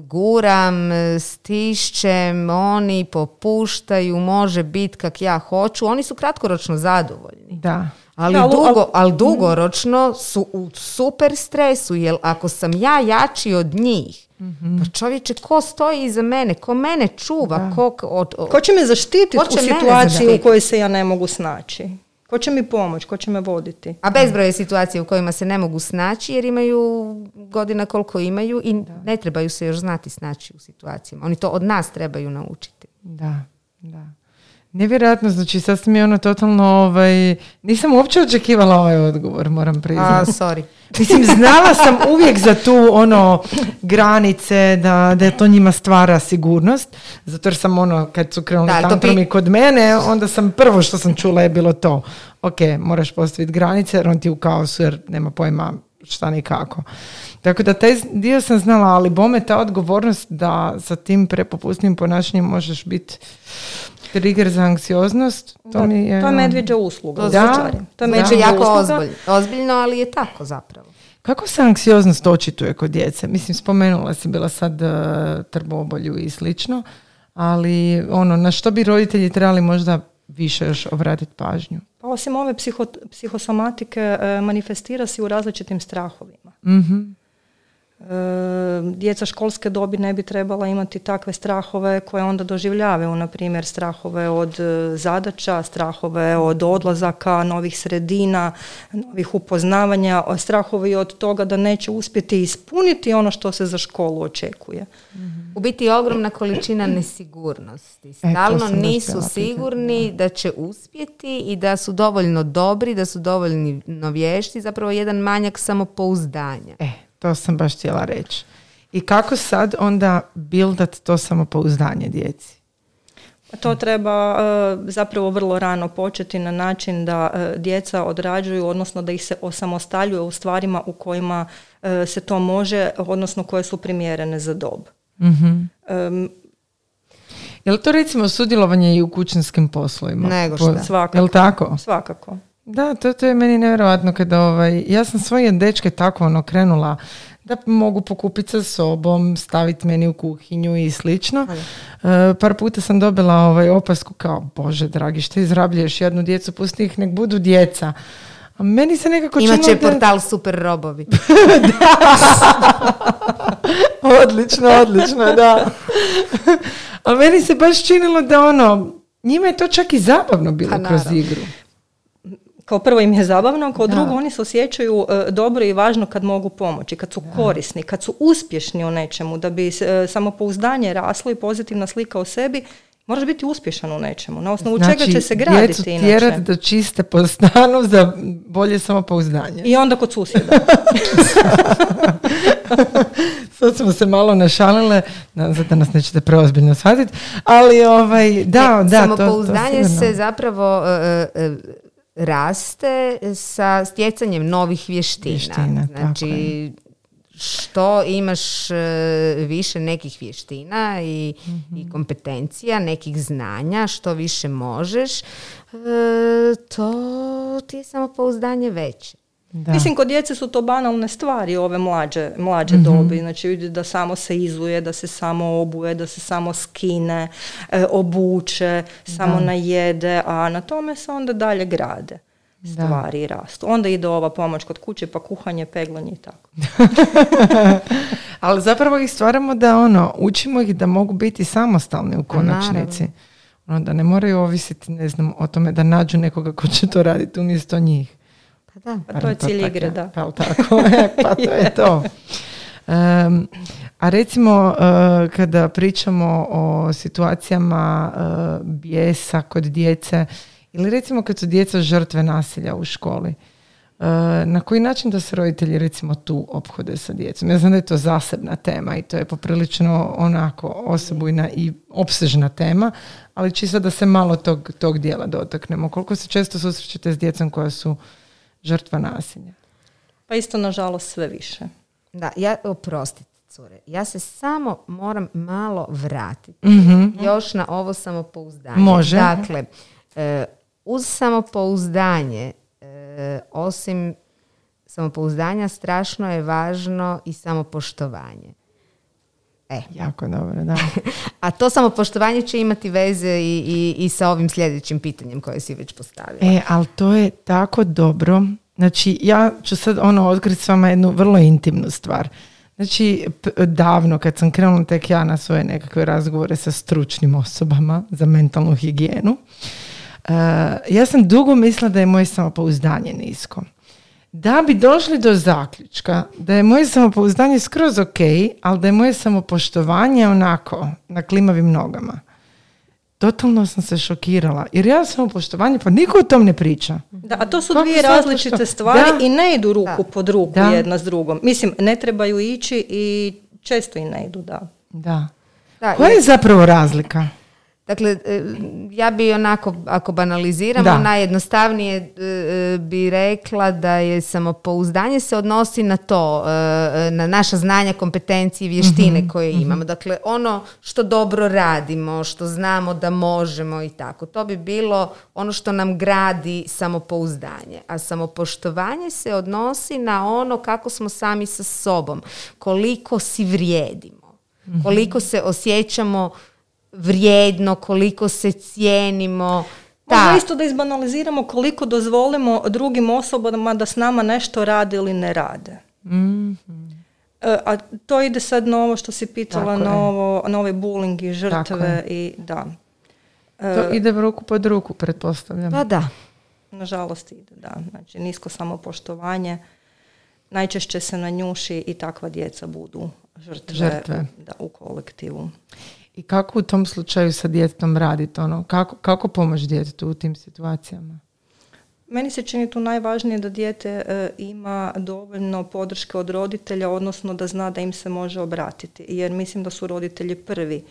guram, stišćem, oni popuštaju, može biti kak ja hoću, oni su kratkoročno zadovoljni. Da. Ali, Da, dugo, ali dugoročno su u super stresu, jer ako sam ja jači od njih, pa čovječe, ko stoji iza mene, ko mene čuva, ko, od, od- Ko će me zaštititi u situaciji u kojoj se ja ne mogu snaći? Ko će mi pomoći? Ko će me voditi? a bezbroj je situacija u kojima se ne mogu snaći jer imaju godina koliko imaju i ne trebaju se još znati snaći u situacijama. Oni to od nas trebaju naučiti. Da, da. Nevjerojatno, znači sad ste mi ono totalno, ovaj, nisam uopće očekivala ovaj odgovor, moram A, priznati. sorry. Mislim, znala sam uvijek za tu ono granice, da, da to njima stvara sigurnost, zato jer sam ono, kad su krenuli Da, tantrumi pri- kod mene, onda sam prvo što sam čula je bilo to, ok, moraš postaviti granice jer on ti u kaosu jer nema pojma šta ni kako. Tako da taj dio sam znala, ali bome ta odgovornost da sa tim prepopustnim ponašanjem možeš biti trigger za anksioznost, to Da, mi je... to je medvjeđa usluga. To u Da. To je Da. Medvjeđa jako usluga. ozbiljno, ozbiljno, ali je tako zapravo. Kako se anksioznost očituje kod djece? Mislim, spomenula si bila sad uh, trbobolju i slično, ali ono, na što bi roditelji trebali možda više još obratiti pažnju? Pa osim ove psiho, psihosomatike e, manifestira se u različitim strahovima. Mhm. E, djeca školske dobi ne bi trebala imati takve strahove koje onda doživljavaju, na primjer strahove od e, zadaća, strahove od odlazaka, novih sredina, novih upoznavanja, strahovi od toga da neće uspjeti ispuniti ono što se za školu očekuje. U biti je ogromna količina nesigurnosti. Stalno nisu sigurni da će uspjeti i da su dovoljno dobri, da su dovoljno vješti, zapravo jedan manjak samopouzdanja. E, to sam baš htjela reći. I kako sad onda bildat to samopouzdanje djeci? To treba e, zapravo vrlo rano početi na način da e, djeca odrađuju, odnosno da ih se osamostaljuju u stvarima u kojima e, se to može, odnosno koje su primjerene za dob. mm je li to recimo sudjelovanje i u kućanskim poslovima? Nego što. Svakako. Je li tako? Svakako. Da, to, to je meni nevjerojatno kada ovaj, ja sam svoje dečke tako ono krenula da mogu pokupiti sa sobom, staviti meni u kuhinju i slično. E, par puta sam dobila ovaj opasku kao, bože dragi, što izrabljuješ jednu djecu, pusti ih, nek budu djeca. A meni se nekako Imaće portal Super Robovi. odlično, odlično, da. A meni se baš činilo da ono, njima je to čak i zabavno bilo pa, kroz igru kao prvo im je zabavno, kao drugo oni se osjećaju e, dobro i važno kad mogu pomoći, kad su korisni, kad su uspješni u nečemu, da bi e, samopouzdanje raslo i pozitivna slika o sebi, moraš biti uspješan u nečemu. Na osnovu znači, čega će se graditi djecu tjerati da čiste po stanu za bolje samopouzdanje. I onda kod susjeda. Sad smo se malo našalile, da nas nećete preozbiljno shvatiti, ali ovaj, da, da. Samopouzdanje to, to se zapravo uh, raste sa stjecanjem novih vještina. vještina znači, što imaš e, više nekih vještina i, i mhm. kompetencija, nekih znanja, što više možeš, e, to ti je samo pouzdanje veće. Da. Mislim, kod djece su to banalne stvari, ove mlađe, mlađe mm-hmm. dobi. Znači, vidi da samo se izuje, da se samo obuje, da se samo skine, e, obuče, samo najede, a na tome se onda dalje grade stvari i rastu. Onda ide ova pomoć kod kuće, pa kuhanje, peglanje i tako. Ali zapravo ih stvaramo da ono, učimo ih da mogu biti samostalni u konačnici. Ono, da ne moraju ovisiti, ne znam, o tome da nađu nekoga ko će to raditi umjesto njih. Pa da. Pa to je cilj igre, da. Pa tako, e, pa to je to. a recimo uh, kada pričamo o situacijama uh, bijesa kod djece ili recimo kad su djeca žrtve nasilja u školi, uh, na koji način da se roditelji recimo tu ophode sa djecom? Ja znam da je to zasebna tema i to je poprilično onako osobujna i opsežna tema, ali čisto da se malo tog, tog dijela dotaknemo. Koliko se često susrećete s djecom koja su žrtva nasilja? Pa isto nažalost sve više. Da, ja, oprostite, cure, ja se samo moram malo vratiti mm još na ovo samopouzdanje. Može. Dakle, e, uz samopouzdanje, e, osim samopouzdanja, strašno je važno i samopoštovanje. E. Jako dobro, da. A to samopoštovanje će imati veze i, i, i sa ovim sljedećim pitanjem koje si već postavila. E, ali to je tako dobro Znači, ja ću sad ono otkriti s vama jednu vrlo intimnu stvar. Znači, davno kad sam krenula tek ja na svoje nekakve razgovore sa stručnim osobama za mentalnu higijenu, uh, ja sam dugo mislila da je moje samopouzdanje nisko. Da bi došli do zaključka da je moje samopouzdanje skroz ok, ali da je moje samopoštovanje onako na klimavim nogama totalno sam se šokirala. Jer ja sam u poštovanju, pa niko o tom ne priča. Da, a to su dvije različite stvari i ne idu ruku pod ruku jedna s drugom. Mislim, ne trebaju ići i često i ne idu, da. Da. da Koja je zapravo razlika? Dakle, e, ja bi onako, ako banaliziramo, najjednostavnije e, e, bi rekla da je samopouzdanje se odnosi na to, na naša znanja, kompetencije i vještine mhm, koje mhm. imamo. Dakle, ono što dobro radimo, što znamo da možemo i tako. To bi bilo ono što nam gradi samopouzdanje. A samopoštovanje se odnosi na ono kako smo sami sa sobom, koliko si vrijedimo, mhm. koliko se osjećamo vrijedno, koliko se cijenimo. Možda isto da izbanaliziramo koliko dozvolimo drugim osobama da s nama nešto rade ili ne rade. mm E, a to ide sad na ovo što si pitala, Tako na, ovo, na ove bullying i žrtve i da. To E, ide ruku pod ruku, pretpostavljam. Pa da. Nažalost ide, da. Znači nisko samopoštovanje. Najčešće se nanjuši i takva djeca budu žrtve, Žrtve. Da, u kolektivu. I kako u tom slučaju sa djetetom raditi? Ono? Kako, kako pomoći djetetu u tim situacijama? Meni se čini tu najvažnije da dijete e, ima dovoljno podrške od roditelja, odnosno da zna da im se može obratiti. Jer mislim da su roditelji prvi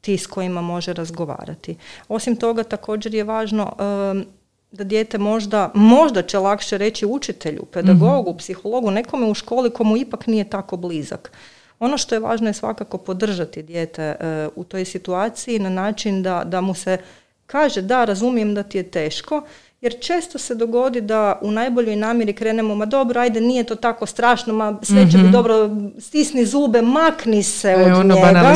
ti s kojima može razgovarati. Osim toga također je važno e, da dijete možda, možda će lakše reći učitelju, pedagogu, psihologu, nekome u školi komu ipak nije tako blizak. Ono što je važno je svakako podržati dijete e, u toj situaciji na način da, da mu se kaže da razumijem da ti je teško, jer često se dogodi da u najboljoj namjeri krenemo, ma dobro, ajde, nije to tako strašno, ma sve će biti dobro, stisni zube, makni se E, od ono njega.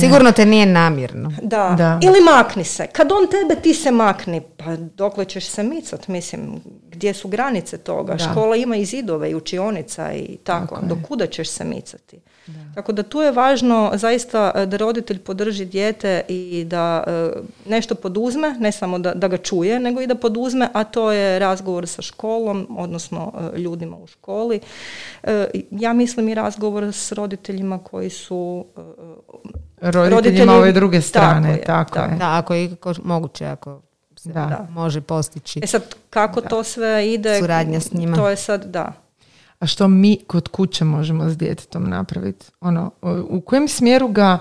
Sigurno te nije namjerno. Da. Da. ili makni se. Kad on tebe, ti se makni. Pa dokle ćeš se micat, mislim, gdje su granice toga? Da. Škola ima i zidove i učionica i tako. Tako. Do kuda ćeš se micati? Tako da tu je važno zaista e, da roditelj podrži dijete i da e, nešto poduzme, ne samo da, da ga čuje, nego i da poduzme, a to je razgovor sa školom, odnosno e, ljudima u školi. E, ja mislim i razgovor s roditeljima koji su e, Roditeljima Roditelji- ove druge strane, tako je, tako, tako je. Da, ako je moguće, ako se Da. Da. može postići. E sad, kako to sve ide? Suradnja s njima. To je sad, da. A što mi kod kuće možemo s djetetom napraviti? Ono, u kojem smjeru ga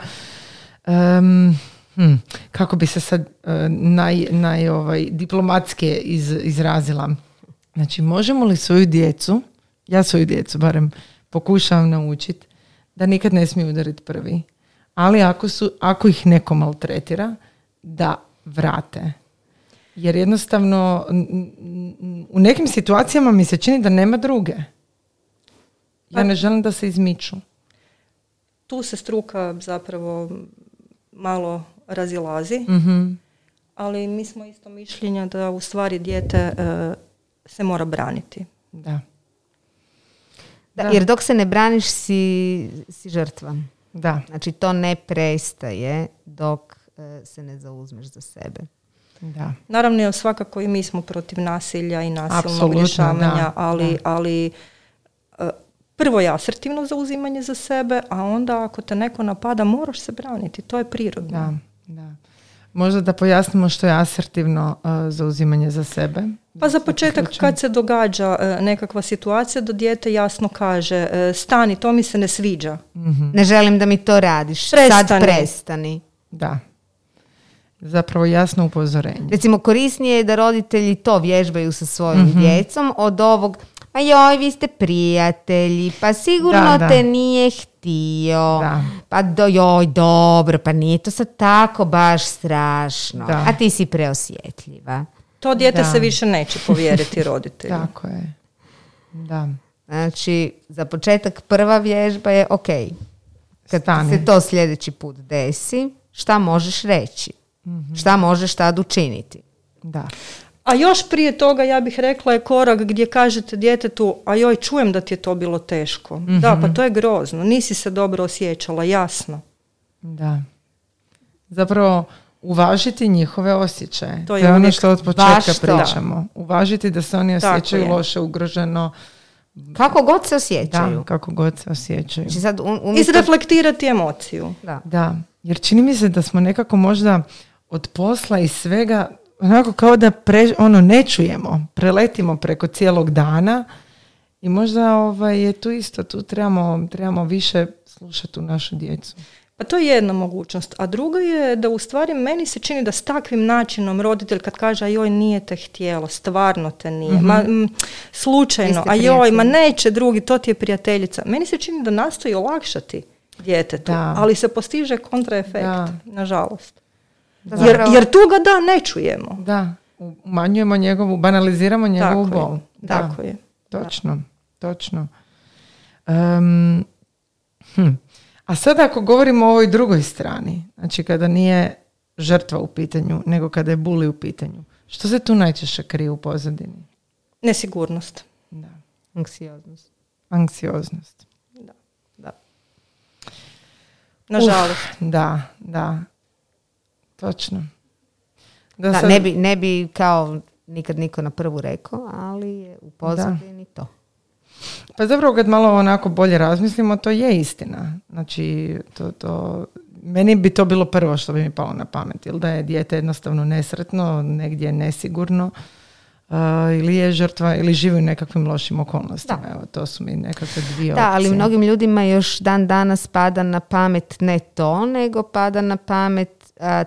em, hm, kako bi se sad e, naj, naj ovaj, diplomatske iz, izrazila. Znači, možemo li svoju djecu, ja svoju djecu barem pokušavam naučiti da nikad ne smiju udariti prvi. Ali ako, su, ako ih neko maltretira, da vrate. Jer jednostavno u nekim situacijama mi se čini da nema druge. Ja ne želim da se izmiču. Tu se struka zapravo malo razilazi, Mhm. ali mi smo isto mišljenja da u stvari dijete e, se mora braniti. Da. Da, Da. Jer dok se ne braniš si, si žrtva. Da. Znači to ne prestaje dok e, se ne zauzmeš za sebe. Da. Naravno, svakako i mi smo protiv nasilja i nasilnog rješavanja, ali, da. ali prvo je asertivno zauzimanje za sebe, a onda ako te neko napada, moraš se braniti. To je prirodno. Da. da. Možda da pojasnimo što je asertivno uh, zauzimanje za sebe. Pa za početak kad se događa e, nekakva situacija da dijete jasno kaže e, stani, to mi se ne sviđa. Ne želim da mi to radiš. Sad Prestani. prestani. Da. Zapravo jasno upozorenje. Recimo korisnije je da roditelji to vježbaju sa svojom Mhm. djecom od ovog pa joj, vi ste prijatelji, pa sigurno Da, da. te nije htio. Da. Pa do, joj, dobro, pa nije to sad tako baš strašno. Da. A ti si preosjetljiva. To dijete Da. se više neće povjeriti roditelju. Tako je. Da. Znači, za početak prva vježba je ok. Kad Stani. se to sljedeći put desi, šta možeš reći? Mhm. Šta možeš tad učiniti? Da. A još prije toga ja bih rekla je korak gdje kažete djetetu, a joj čujem da ti je to bilo teško. Da, pa to je grozno. Nisi se dobro osjećala, jasno. Da. Zapravo uvažiti njihove osjećaje. To je To je ono što od početka pričamo. Uvažiti da se oni osjećaju je. loše, ugroženo. Kako god se Da, osjećaju. kako god se osjećaju. Znači sad um, umjesto... Izreflektirati emociju. Da. Da, jer čini mi se da smo nekako možda od posla i svega onako kao da pre, ono ne čujemo, preletimo preko cijelog dana i možda ovaj, je tu isto, tu trebamo, trebamo više slušati u našu djecu. Pa to je jedna mogućnost. A druga je da u stvari meni se čini da s takvim načinom roditelj kad kaže a joj nije te htjelo, stvarno te nije, ma mm, slučajno, Vi ste a joj, ma neće drugi, to ti je prijateljica. Meni se čini da nastoji olakšati djetetu, Da. ali se postiže kontraefekt, Da. nažalost. Da, Jer, jer tu ga da ne čujemo. Da, umanjujemo njegovu, banaliziramo njegovu Tako je, bol. Da, tako je. Točno, točno. Em, hm. A sad ako govorimo o ovoj drugoj strani, znači kada nije žrtva u pitanju, nego kada je buli u pitanju, što se tu najčešće krije u pozadini? Nesigurnost. Da. Anksioznost. Anksioznost. Da, da. Nažalost. Da, da. Točno. Da, Da, sad- ne, bi, ne bi kao nikad niko na prvu rekao, ali je u pozadini to. Pa zapravo kad malo onako bolje razmislimo, to je istina. Znači, to, to, meni bi to bilo prvo što bi mi palo na pamet. Ili da je dijete jednostavno nesretno, negdje nesigurno, uh, ili je žrtva, ili živi u nekakvim lošim okolnostima. Da. Evo, to su mi nekakve dvije Da, ali opcije. mnogim ljudima još dan danas pada na pamet ne to, nego pada na pamet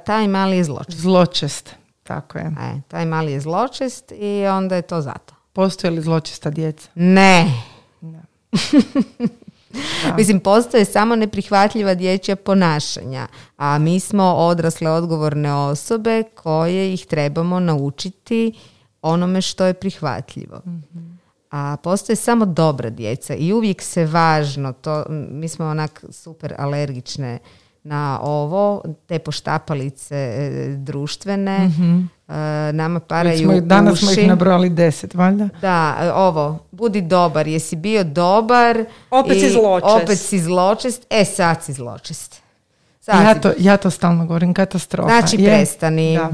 taj mali je zločest. Zločest, tako je. E, taj mali je zločest i onda je to zato. Postoje li zločesta djeca? Ne. Da. Mislim, postoje samo neprihvatljiva dječja ponašanja, a mi smo odrasle odgovorne osobe koje ih trebamo naučiti onome što je prihvatljivo. A postoje samo dobra djeca i uvijek se važno, to, mi smo onak super alergične na ovo, te poštapalice e, društvene, e, nama paraju Smo danas smo uši. ih nabrojali deset, valjda? Da, e, ovo, budi dobar, jesi bio dobar. Opet i si zločest. Opet si zločest, e sad si zločest. Sad Ja si- to, ja to stalno govorim, katastrofa. Znači Je. prestani. Da.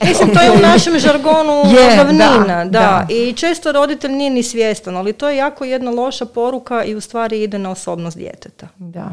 Mislim, to je u našem žargonu Je, glavnina, da, da, da. I često roditelj nije ni svjestan, ali to je jako jedna loša poruka i u stvari ide na osobnost djeteta. da.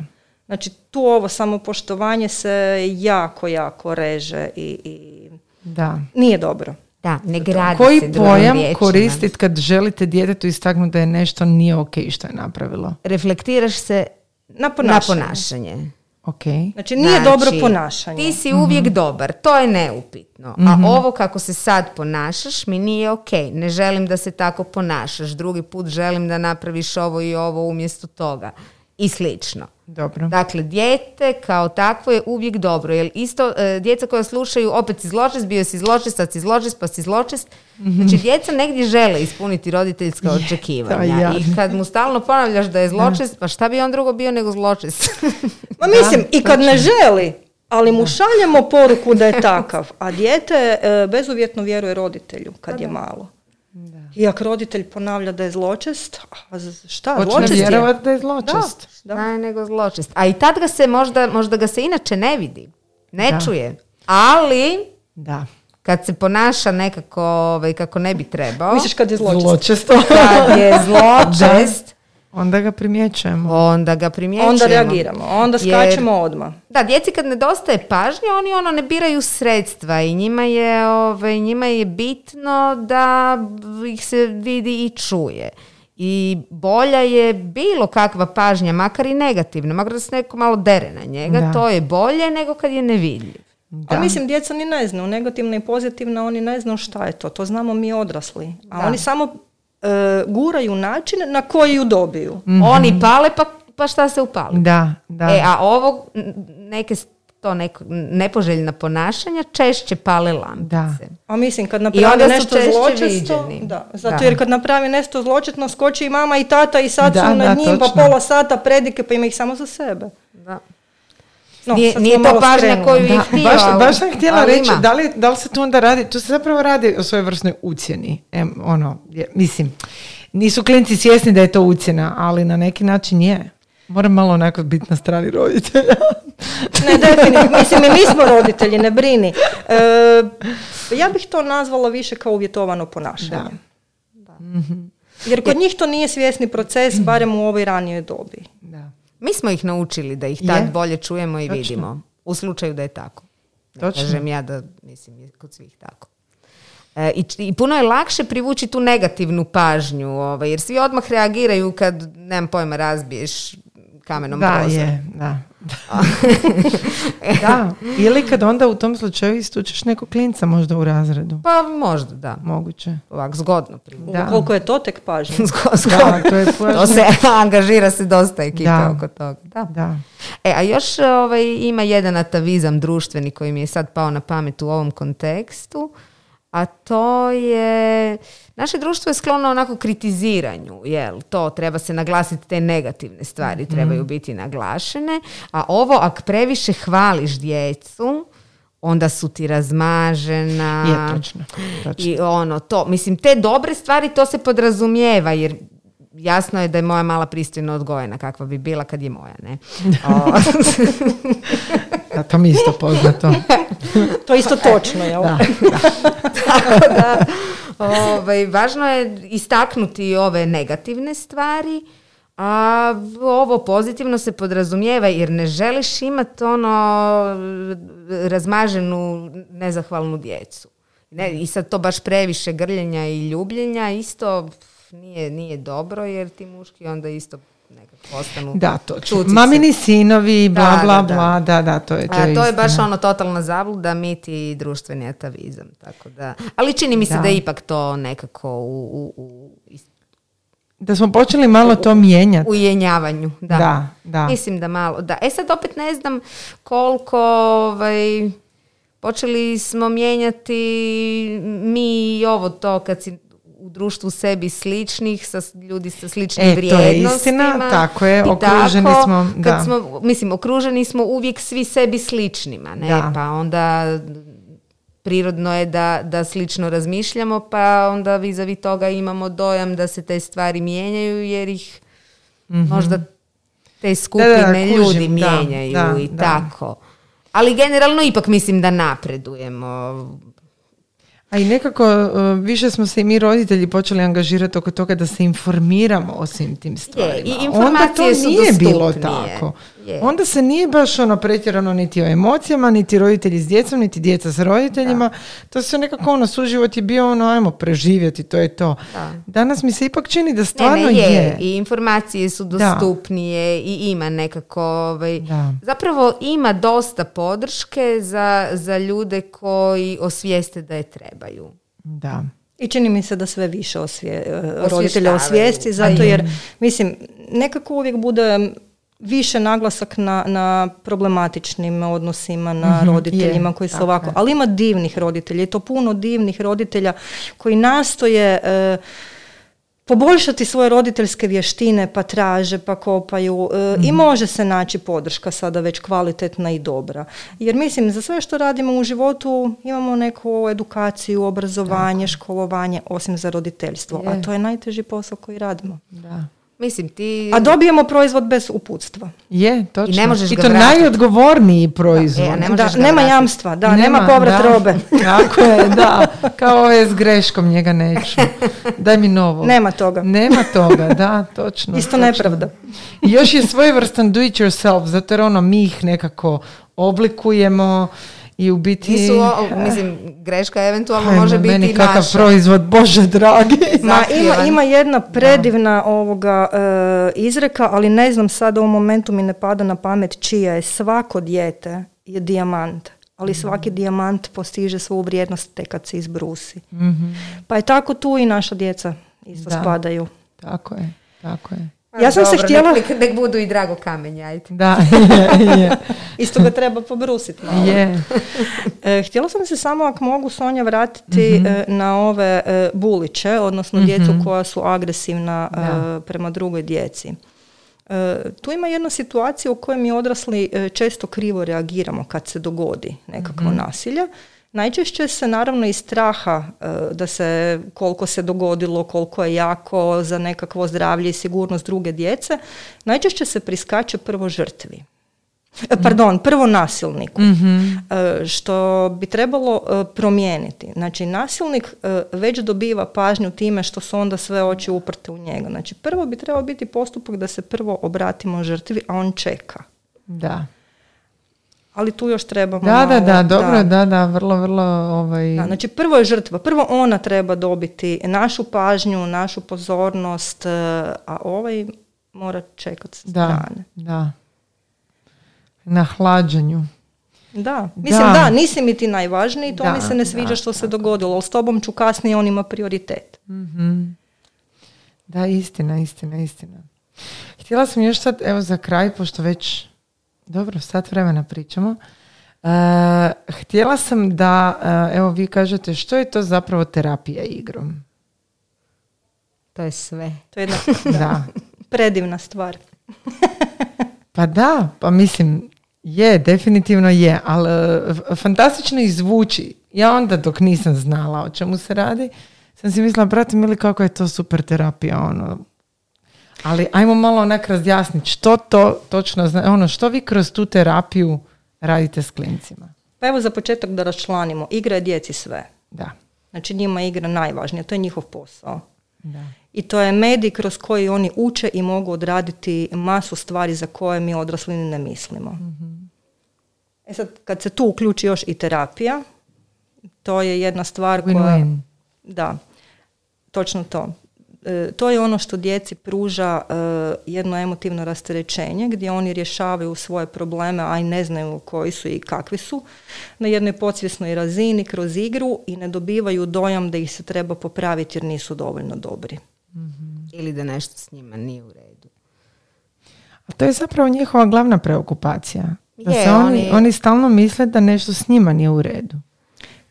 Znači, tu ovo samopoštovanje se jako, jako reže i, i Da. nije dobro. Da, ne gradi se Koji drugim pojam koristiti kad želite djetetu istaknuti da je nešto nije ok što je napravilo? Reflektiraš se Na ponašanje. na ponašanje. Ok. Znači, nije dobro ponašanje. Ti si uvijek Mhm. dobar, to je neupitno. A ovo kako se sad ponašaš mi nije ok. Ne želim da se tako ponašaš. Drugi put želim da napraviš ovo i ovo umjesto toga. I slično. Dobro. Dakle, dijete kao takvo je uvijek dobro. Jer isto, e, djeca koja slušaju opet si zločest, bio si zločest, sad si zločest, pa si zločest. Znači, djeca negdje žele ispuniti roditeljska očekivanja. ja. I kad mu stalno ponavljaš da je zločest, pa šta bi on drugo bio nego zločest? Ma mislim, i kad ne želi, ali mu šaljemo poruku da je takav, a dijete e, bezuvjetno vjeruje roditelju kad je malo. I ako roditelj ponavlja da je zločest, a šta, Počne zločest je? da je zločest. Da. Da je nego zločest. A i tad ga se možda, možda ga se inače ne vidi. Ne Da. čuje. Ali Da. kad se ponaša nekako ovaj, kako ne bi trebao, Misliš kad je zločest? Zločesto. kad je zločest, Onda ga primjećujemo. onda ga primjećujemo. Onda reagiramo, onda Jer- skačemo odmah. Da, djeci kad nedostaje pažnje, oni ono ne biraju sredstva i njima je, ovaj, njima je bitno da ih se vidi i čuje. I bolja je bilo kakva pažnja, makar i negativna, makar da se neko malo dere na njega, Da. to je bolje nego kad je nevidljiv. Da. A mislim, djeca ni ne znaju, negativna i pozitivna, oni ne znaju šta je to, to znamo mi odrasli. A Da. oni samo guraju način na koji ju dobiju. Oni pale, pa, pa šta se upali? Da, da. E, a ovo, neke to neko, nepoželjna ponašanja češće pale lampice. Da. A mislim, kad onda napravi su nešto zločesto, da, zato Da. jer kad napravi nešto zločetno, skoči i mama i tata i sad Da, su nad da, njim pa točno. pola sata predike, pa ima ih samo za sebe. Da. No, Nije- nije to pažnja koju- Da, je htio, baš, baš sam htjela reći, da li, da li se tu onda radi, tu se zapravo radi o svojevrsnoj ucjeni. Em, ono, je- mislim, nisu klinci svjesni da je to ucjena, ali na neki način je. Moram malo onako biti na strani roditelja. Ne, definitivno. Mislim, i mi smo roditelji, ne brini. E, ja bih to nazvala više kao uvjetovano ponašanje. Jer kod njih to nije svjesni proces, barem u ovoj ranijoj dobi. Mi smo ih naučili da ih tad Je. bolje čujemo i Točno. vidimo. U slučaju da je tako. Točno. kažem ja da mislim je kod svih tako. E, i, I puno je lakše privući tu negativnu pažnju, ovaj, jer svi odmah reagiraju kad, nemam pojma, razbiješ kamenom Da, prozor. je, da. da, ili kad onda u tom slučaju istučeš nekog klinca možda u razredu. Pa možda, da. Moguće. Ovak, zgodno privući. Da. Koliko je to tek pažnje? Zgo- zgodno. Da, to je To pažnja. se angažira se dosta ekipe Da. oko toga. Da. Da. E, a još ovaj, ima jedan atavizam društveni koji mi je sad pao na pamet u ovom kontekstu, a to je, naše društvo je sklono onako kritiziranju, jel, to treba se naglasiti, te negativne stvari Mhm. trebaju biti naglašene, a ovo ako previše hvališ djecu, onda su ti razmažena. Je, točno. točno. I ono, to, mislim, te dobre stvari to se podrazumijeva, jer jasno je da je moja mala pristojno odgojena kakva bi bila kad je moja, ne? O, Da, to mi je isto poznato. To je isto točno, jel? Da. Tako da, ovaj, važno je istaknuti ove negativne stvari, a ovo pozitivno se podrazumijeva jer ne želiš imati ono razmaženu nezahvalnu djecu. Ne, I sad to baš previše grljenja i ljubljenja isto nije, nije dobro jer ti muški onda isto nekako ostanu Da, to čucice. Mamini sinovi, bla, Da, bla, da, bla, da, da, to je, to A, je to je baš ono totalna zabluda, mit i društveni atavizam. Tako da. Ali čini mi se da, Da. je ipak to nekako u, u, u, Da smo počeli malo to mijenjati. u jenjavanju. Da. Da, da. Mislim da malo. Da. E sad opet ne znam koliko ovaj, počeli smo mijenjati mi i ovo to kad si u društvu sebi sličnih, sa ljudi sa sličnim E, to je vrijednostima. istina, tako je, I okruženi tako, smo, kad da. smo, mislim, okruženi smo uvijek svi sebi sličnima, ne? Da. Pa onda prirodno je da, da slično razmišljamo, pa onda vis-a-vis toga imamo dojam da se te stvari mijenjaju jer ih možda te skupine da, ljudi kužim, da, mijenjaju da, i da. tako. Ali generalno ipak mislim da napredujemo. A i nekako uh, više smo se i mi roditelji počeli angažirati oko toga da se informiramo o svim tim stvarima. i Onda informacije to su nije bilo dostupnije. tako. Je. Onda se nije baš ono pretjerano niti o emocijama, niti roditelji s djecom, niti djeca s roditeljima. To se nekako ono, suživot je bio ono, ajmo preživjeti, to je to. Da. Danas mi se ipak čini da Ne, stvarno ne, je. je. I informacije su dostupnije i ima nekako... Ovaj, Da. Zapravo ima dosta podrške za, za ljude koji osvijeste da je trebaju. Da. I čini mi se da sve više osvije, e, Osvještavaju. roditelja osvijesti, zato jer, mislim, nekako uvijek bude više naglasak na, na problematičnim odnosima, na roditeljima je, koji su tako ovako, je. ali ima divnih roditelja i to puno divnih roditelja koji nastoje e, poboljšati svoje roditeljske vještine, pa traže, pa kopaju e, i može se naći podrška sada već kvalitetna i dobra. Jer mislim, za sve što radimo u životu imamo neku edukaciju, obrazovanje, školovanje, osim za roditeljstvo. A Je. to je najteži posao koji radimo. Da. Mislim, ti... A dobijemo proizvod bez uputstva. Je, točno. I ne možeš I ga to vratiti. najodgovorniji proizvod. E, a ne Da, ga nema vratiti. jamstva, da, nema, Nema, povrat da. robe. Tako je, da. Kao ove s greškom, njega neću. Daj mi novo. Nema toga. Nema toga, da, točno. Isto točno. nepravda. I još je svojevrstan do it yourself, zato jer ono, mi ih nekako oblikujemo i u biti... Nisu, o- mislim, greška eventualno Ajme, može biti meni kakav naša. proizvod, bože dragi. Ma, ima, ima jedna predivna ovoga e, izreka, ali ne znam sad u ovom momentu mi ne pada na pamet čija je. Svako dijete je dijamant, ali svaki dijamant postiže svu vrijednost tek kad se izbrusi. Pa je tako tu i naša djeca isto Da. spadaju. Tako je, tako je. Ja sam se htjela- Nek, nek budu i drago kamenje, ajde. Da, je, je, Isto ga treba pobrusiti malo. je. E, htjela sam se samo, ako mogu Sonja, vratiti e, na ove e, buliće, odnosno djecu koja su agresivna e, prema drugoj djeci. E, tu ima jedna situacija u kojoj mi odrasli e, često krivo reagiramo kad se dogodi nekakvo nasilje. Najčešće se naravno iz straha e, da se koliko se dogodilo, koliko je jako za nekakvo zdravlje i sigurnost druge djece, najčešće se priskače prvo žrtvi. E, Pardon, prvo nasilniku, E, što bi trebalo promijeniti. Znači, nasilnik već dobiva pažnju time što su onda sve oči uprte u njega. Znači, prvo bi trebao biti postupak da se prvo obratimo žrtvi, a on čeka. Da. Ali tu još trebamo Da, da, malo- da, dobro, da, da, vrlo, vrlo, ovaj... Da, znači prvo je žrtva, prvo ona treba dobiti našu pažnju, našu pozornost, e, a ovaj mora čekati sa strane. da. Na hlađenju. Da, mislim Da. da. nisi mi ti najvažniji, to Da, mi se ne sviđa što se dogodilo, ali s tobom ću kasnije, on ima prioritet. Da, istina, istina, istina. Htjela sam još sad, evo za kraj, pošto već, dobro, sat vremena pričamo. E, htjela sam da, e, evo vi kažete, što je to zapravo terapija igrom? To je sve. To je jedna Da. predivna stvar. Pa da, pa mislim, je, definitivno je, ali e, fantastično izvuči. Ja onda dok nisam znala o čemu se radi, sam si mislila, brate mili, kako je to super terapija, ono, Ali ajmo malo onak razjasniti što to točno zna, ono što vi kroz tu terapiju radite s klincima. Pa evo za početak da raščlanimo. Igra je djeci sve. Da. Znači njima je igra najvažnija, to je njihov posao. da. I to je medij kroz koji oni uče i mogu odraditi masu stvari za koje mi odrasli ne mislimo. E sad, kad se tu uključi još i terapija, to je jedna stvar koja... Win-win. Da, točno to. E, to je ono što djeci pruža e, jedno emotivno rasterećenje gdje oni rješavaju svoje probleme, a i ne znaju koji su i kakvi su, na jednoj podsvjesnoj razini kroz igru i ne dobivaju dojam da ih se treba popraviti jer nisu dovoljno dobri. Ili da nešto s njima nije u redu. A to je zapravo njihova glavna preokupacija. Da Je, se oni, oni- oni stalno misle da nešto s njima nije u redu.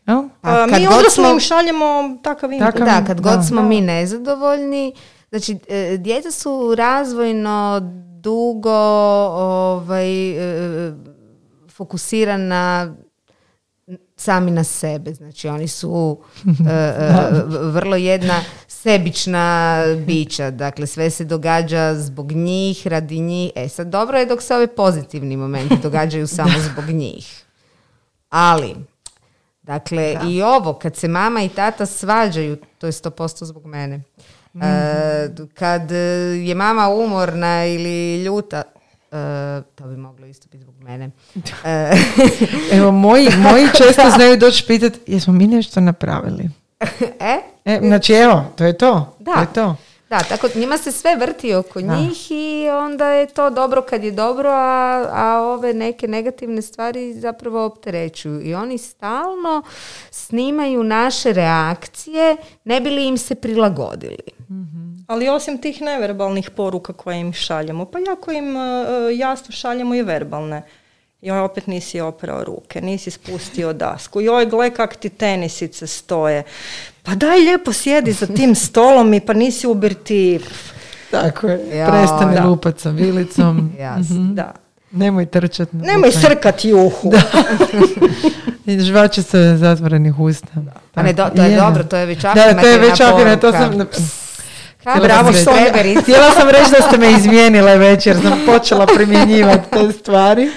Jel? Pa A, kad mi god odrasli smo- im šaljemo takav input. Takav- Da, kad god Da. smo mi nezadovoljni, znači e, djeca su razvojno dugo ovaj, e, fokusirana sami na sebe. Znači oni su e, vrlo jedna sebična bića. Dakle, sve se događa zbog njih, radi njih. E sad, dobro je dok se ove pozitivni momenti događaju samo zbog njih. Ali, dakle, i ovo, kad se mama i tata svađaju, to je 100% zbog mene. E, kad e, je mama umorna ili ljuta, e, to bi moglo isto biti zbog mene. E, Evo, moji, moji često znaju doći pitati jesmo mi nešto napravili. e? E, znači, evo, to je to. Da. To je to. Da, tako njima se sve vrti oko njih i onda je to dobro kad je dobro, a, a ove neke negativne stvari zapravo opterećuju. I oni stalno snimaju naše reakcije, ne bi li im se prilagodili. Ali osim tih neverbalnih poruka koje im šaljemo, pa jako im e, jasno šaljemo i verbalne. Joj, opet nisi oprao ruke, nisi spustio dasku. Joj, gle kak ti tenisice stoje. Pa daj lijepo sjedi za tim stolom i pa nisi u birtiji. Tako je. Joj. Prestane Da. lupat sa vilicom. Jasno. Da. Nemoj trčati. Nemoj srkat juhu. Žvače se zatvorenih usta. A ne, do- to je je. dobro, to je već Da, to je već afirmativna, to sam... Kako Bravo, Sonja. Treberica. Htjela sam reći da ste me izmijenile već jer sam počela primjenjivati te stvari.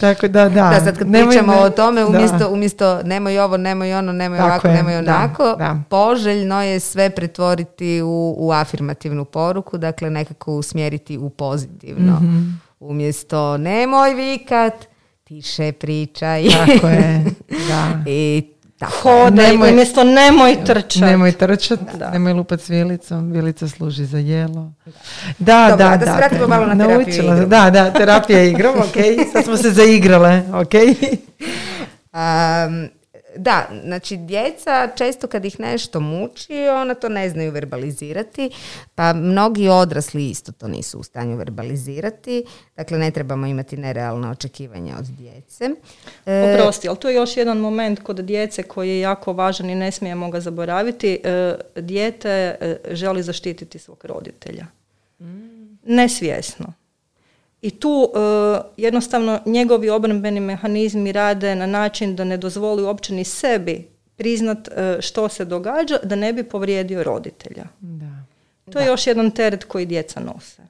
Tako da, da. Da, sad kad Nemoj pričamo me- o tome, da. umjesto, umjesto nemoj ovo, nemoj ono, nemoj Tako ovako, je, nemoj da, onako, da. poželjno je sve pretvoriti u, u afirmativnu poruku, dakle nekako usmjeriti u pozitivno. Mhm. Umjesto nemoj vikat, tiše pričaj. Tako je, da. I tako. Hodaj, Nemoj- umjesto nemoj trčat. Nemoj trčat, Da. nemoj lupat s vilicom, vilica služi za jelo. Da, Dobro, da, a da se da. vratimo malo na terapiju Naučila-. Da, da, terapija igrom, ok. Sad smo se zaigrale, ok. Um, da, znači djeca često kad ih nešto muči, ona to ne znaju verbalizirati, pa mnogi odrasli isto to nisu u stanju verbalizirati, dakle ne trebamo imati nerealna očekivanja od djece. E, Oprosti, ali tu je još jedan moment kod djece koji je jako važan i ne smijemo ga zaboraviti. E, dijete e, želi zaštititi svog roditelja. Nesvjesno. I tu e, jednostavno njegovi obrambeni mehanizmi rade na način da ne dozvoli uopće ni sebi priznat e, što se događa da ne bi povrijedio roditelja. Da. To je još jedan teret koji djeca nose.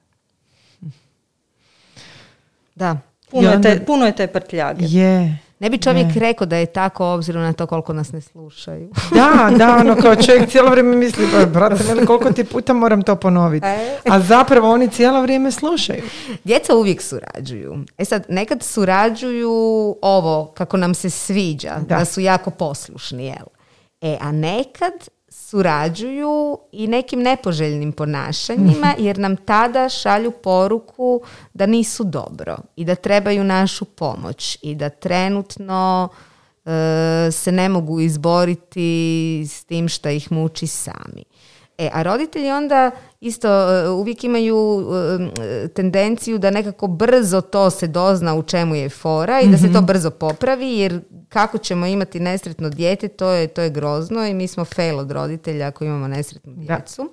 da. Puno, I je, te, onda- puno je te prtljage. Je. Ne bi čovjek rekao da je tako obzirom na to koliko nas ne slušaju. Da, da, ono kao čovjek cijelo vrijeme misli, "Pa, brate, mili, koliko ti puta moram to ponoviti. E. A zapravo oni cijelo vrijeme slušaju. Djeca uvijek surađuju. E sad, nekad surađuju ovo kako nam se sviđa, da, Da. su jako poslušni, jel? E, a nekad surađuju i nekim nepoželjnim ponašanjima jer nam tada šalju poruku da nisu dobro i da trebaju našu pomoć i da trenutno e, se ne mogu izboriti s tim što ih muči sami. E, a roditelji onda isto e, uvijek imaju e, tendenciju da nekako brzo to se dozna u čemu je fora i da se to brzo popravi jer kako ćemo imati nesretno dijete, to je, to je grozno i mi smo fail od roditelja ako imamo nesretnu djecu.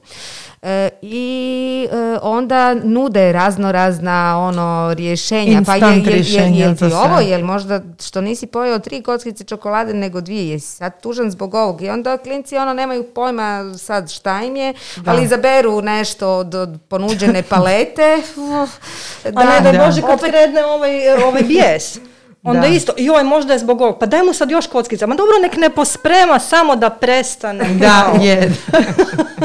E, I onda nude razno razna ono rješenja. Instant pa je, je, je, je, ti ovo, jel možda što nisi pojeo tri kockice čokolade nego dvije, jesi sad tužan zbog ovog. I onda klinci ono nemaju pojma sad šta im je, ali izaberu nešto od, od ponuđene palete. Uh, A ne, da Da. Bože, kad kredne ovaj, ovaj bijes. Onda Da. isto, joj, možda je zbog ovog, pa daj mu sad još kockica. Ma dobro, nek ne posprema, samo da prestane. Da, je.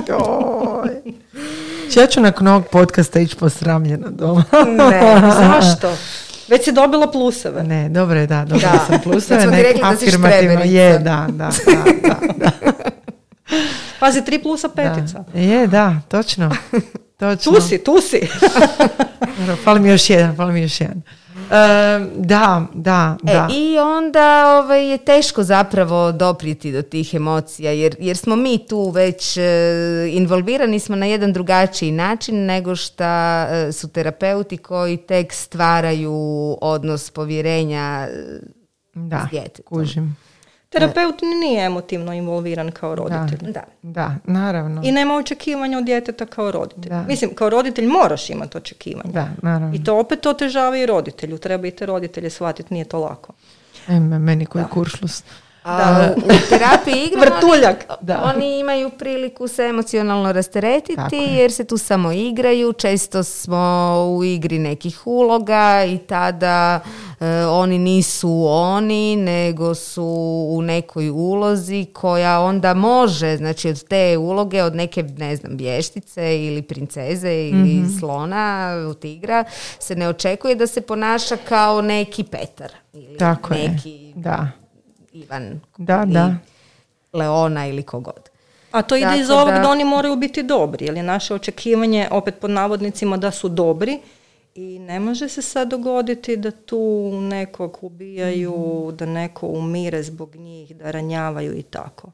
Ja ću nakon ovog podcasta ići posramljena doma. ne, Zašto? Već si dobila pluseve. Ne, dobro je, da, dobila Da. sam pluseve. Da smo ti rekli da si. Je, da, da, da, da, da. Pazi, tri plusa petica. Da. Je, da, točno. točno. Tu si, tu si. Fali mi još jedan, fali mi još jedan. E, da, da, E, da. I onda ovaj, je teško zapravo doprijeti do tih emocija jer, jer smo mi tu već e, involvirani smo na jedan drugačiji način nego što e, su terapeuti koji tek stvaraju odnos povjerenja e, da, s djetetom. kužim. Terapeut nije emotivno involviran kao roditelj. Da. Da, naravno. I nema očekivanja od djeteta kao roditelj. Da. Mislim, kao roditelj moraš imati očekivanja. Da, naravno. I to opet otežava i roditelju. Treba i te roditelje shvatiti, nije to lako. Eme, meni koji kuršlus. A, u terapiji igram Vrtuljak. Oni, Da. oni imaju priliku se emocionalno rasteretiti je. jer se tu samo igraju. Često smo u igri nekih uloga i tada oni nisu oni nego su u nekoj ulozi koja onda može, znači od te uloge, od neke, ne znam, vještice ili princeze ili Mhm. slona, tigra, se ne očekuje da se ponaša kao neki Petar ili Tako je. neki Da, Ivan da, ili da. Leona ili kogod. A to ide iz ovog da... da- oni moraju biti dobri, jer je naše očekivanje, opet pod navodnicima, da su dobri i ne može se sad dogoditi da tu nekog ubijaju, da neko umire zbog njih, da ranjavaju i tako.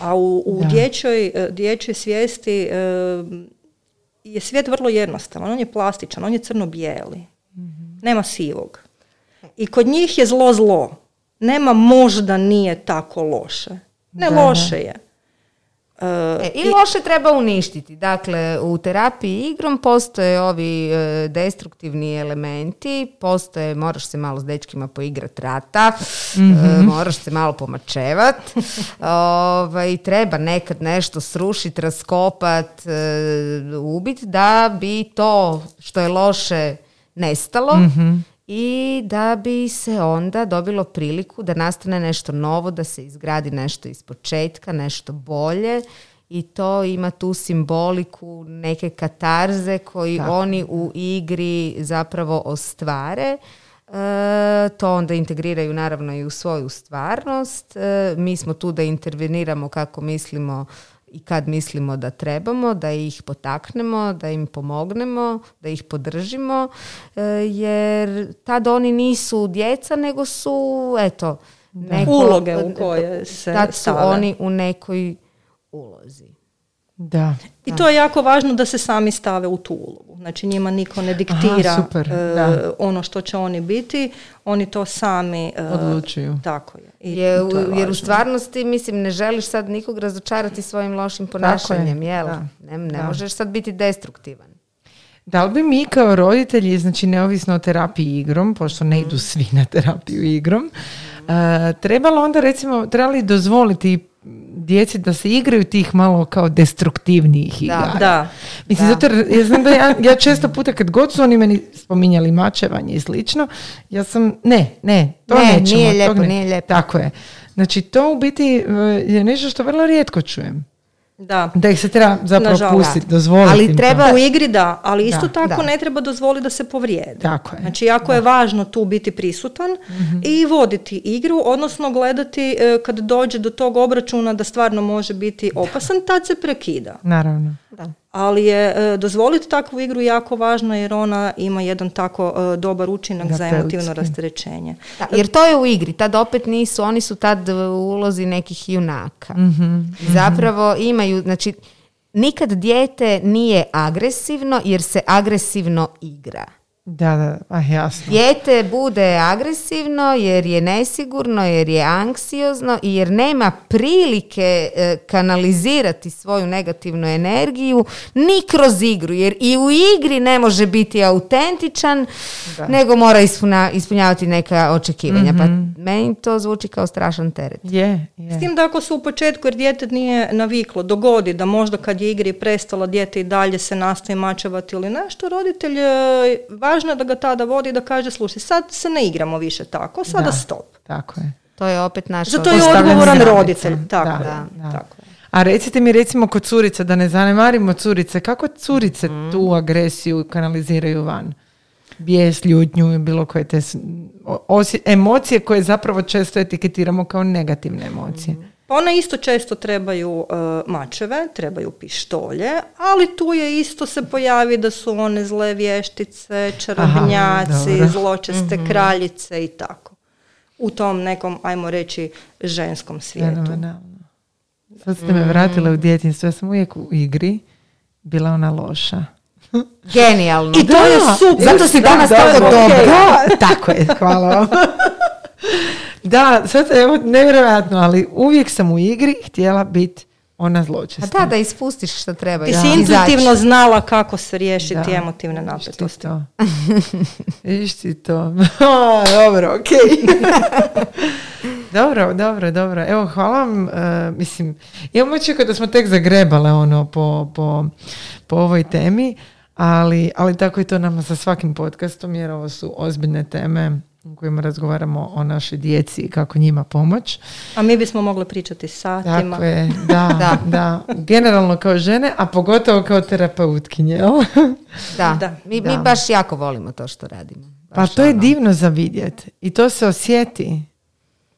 A u, u dječjoj, e, dječjoj svijesti e, je svijet vrlo jednostavan, on je plastičan, on je crno-bijeli, nema sivog. I kod njih je zlo zlo. Nema možda nije tako loše. Ne Da, da. loše je. E, E, I loše treba uništiti. Dakle, u terapiji igrom postoje ovi e, destruktivni elementi, postoje, moraš se malo s dečkima poigrat rata, e, moraš se malo pomačevat, ovaj, treba nekad nešto srušit, raskopat, e, ubit, da bi to što je loše nestalo i da bi se onda dobilo priliku da nastane nešto novo, da se izgradi nešto iz početka, nešto bolje i to ima tu simboliku neke katarze koji oni u igri zapravo ostvare. E, to onda integriraju naravno i u svoju stvarnost. E, mi smo tu da interveniramo kako mislimo i kad mislimo da trebamo, da ih potaknemo, da im pomognemo, da ih podržimo, e, jer tad oni nisu djeca, nego su, eto, neko- Uloge u koje se Tad su stave. oni u nekoj ulozi. Da. I to je jako važno da se sami stave u tu ulogu. Znači njima niko ne diktira Aha, super, e, da. ono što će oni biti, oni to sami e, Odlučuju. Tako je. I Je, to je jer u stvarnosti, mislim, ne želiš sad nikog razočarati svojim lošim ponašanjem, jel? da, Ne, ne da. možeš sad biti destruktivan. Da li bi mi kao roditelji, znači neovisno o terapiji igrom, pošto ne idu svi na terapiju igrom, e, trebalo onda recimo, trebali dozvoliti djeci da se igraju tih malo kao destruktivnijih igara. Da. Mislim, Da. zato jer ja znam da ja, ja često puta kad god su oni meni spominjali mačevanje i slično, ja sam, ne, ne, to Ne, nećemo. nije lijepo, ne- nije lijepo. Tako je. Znači, to u biti e, je nešto što vrlo rijetko čujem. Da. Da ih se treba zapravo Nažalost. pustiti, dozvoliti. Ali treba- U igri da, ali isto Da, tako da. ne treba dozvoliti da se povrijede. Tako je. Znači jako je važno tu biti prisutan i voditi igru, odnosno gledati e, kad dođe do tog obračuna da stvarno može biti opasan, tad se prekida. Naravno. Da. Ali je e, dozvoliti takvu igru jako važno jer ona ima jedan tako e, dobar učinak za Terapeutski. emotivno rasterećenje. Da, jer to je u igri, tad opet nisu, oni su tad u ulozi nekih junaka. Zapravo imaju, znači, nikad dijete nije agresivno jer se agresivno igra. Da, da, a jasno. Dijete bude agresivno jer je nesigurno, jer je anksiozno i jer nema prilike e, kanalizirati svoju negativnu energiju ni kroz igru. Jer i u igri ne može biti autentičan, nego mora ispuna- ispunjavati neka očekivanja. Pa meni to zvuči kao strašan teret. Je, je. S tim da ako se u početku, jer dijete nije naviklo, dogodi da možda kad je igri prestala, dijete i dalje se nastoji mačevati ili nešto, roditelj, e, važno je da ga tada vodi i da kaže, slušaj, sad se ne igramo više tako, sada Da. stop. Tako je. To je opet naša... Za to je odgovoran roditelj. Tako Da, je. da. Tako je. A recite mi recimo kod curica, da ne zanemarimo curice, kako curice Mhm. tu agresiju kanaliziraju van? Bijes, ljutnju i bilo koje te osje- emocije koje zapravo često etiketiramo kao negativne emocije. Pa one isto često trebaju e, mačeve, trebaju pištolje, ali tu je isto se pojavi da su one zle vještice, čarobnjaci, dobro. zločeste kraljice i tako. U tom nekom, ajmo reći, ženskom svijetu. Fenomenalno. Sad ste me vratile u djetinjstvo, ja sam uvijek u igri bila ona loša. Genijalno. I to je super. Zato si danas Da, tako da, dobra. ok. Da, tako je, hvala vam. da, sad evo, nevjerojatno, ali uvijek sam u igri htjela biti ona A zločesta. da, da ispustiš što treba. Ti si Izaći. intuitivno znala kako se riješiti Da. emotivne napetosti. to. Vidiš ti to. A, dobro, ok. dobro, dobro, dobro. Evo, hvala vam. e, mislim, imam očekao da smo tek zagrebale ono po, po, po ovoj temi, ali, ali tako je to nama sa svakim podcastom, jer ovo su ozbiljne teme u kojima razgovaramo o našoj djeci i kako njima pomoć. A mi bismo mogli pričati satima. Tako je, da, da, Da. Generalno kao žene, a pogotovo kao terapeutkinje? Da. Da. Mi, Da. mi baš jako volimo to što radimo. Pa Baš to je ono. divno za vidjet. I to se osjeti.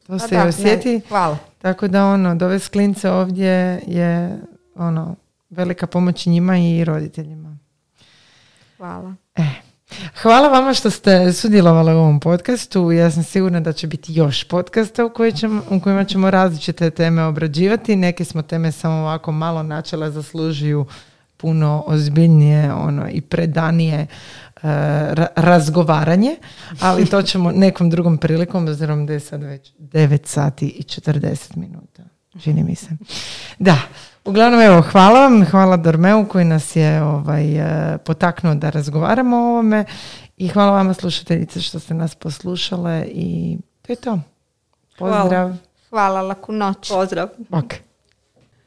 To Pa se da, ne, osjeti. hvala. Tako da ono, dovesti klince ovdje je ono, velika pomoć njima i roditeljima. Hvala. E. Hvala vama što ste sudjelovali u ovom podcastu. Ja sam sigurna da će biti još podcasta u, ćemo, u kojima ćemo različite teme obrađivati. Neke smo teme samo ovako malo načela zaslužuju puno ozbiljnije ono, i predanije ra- razgovaranje, ali to ćemo nekom drugom prilikom, obzirom da je sad već 9 sati i 40 minuta. Čini mi se. Da, uglavnom evo, hvala vam, hvala Dormeu koji nas je ovaj, e, potaknuo da razgovaramo o ovome i hvala vama slušateljice što ste nas poslušale i to je to. Hvala. Pozdrav. Hvala, laku noć. Pozdrav. Ok.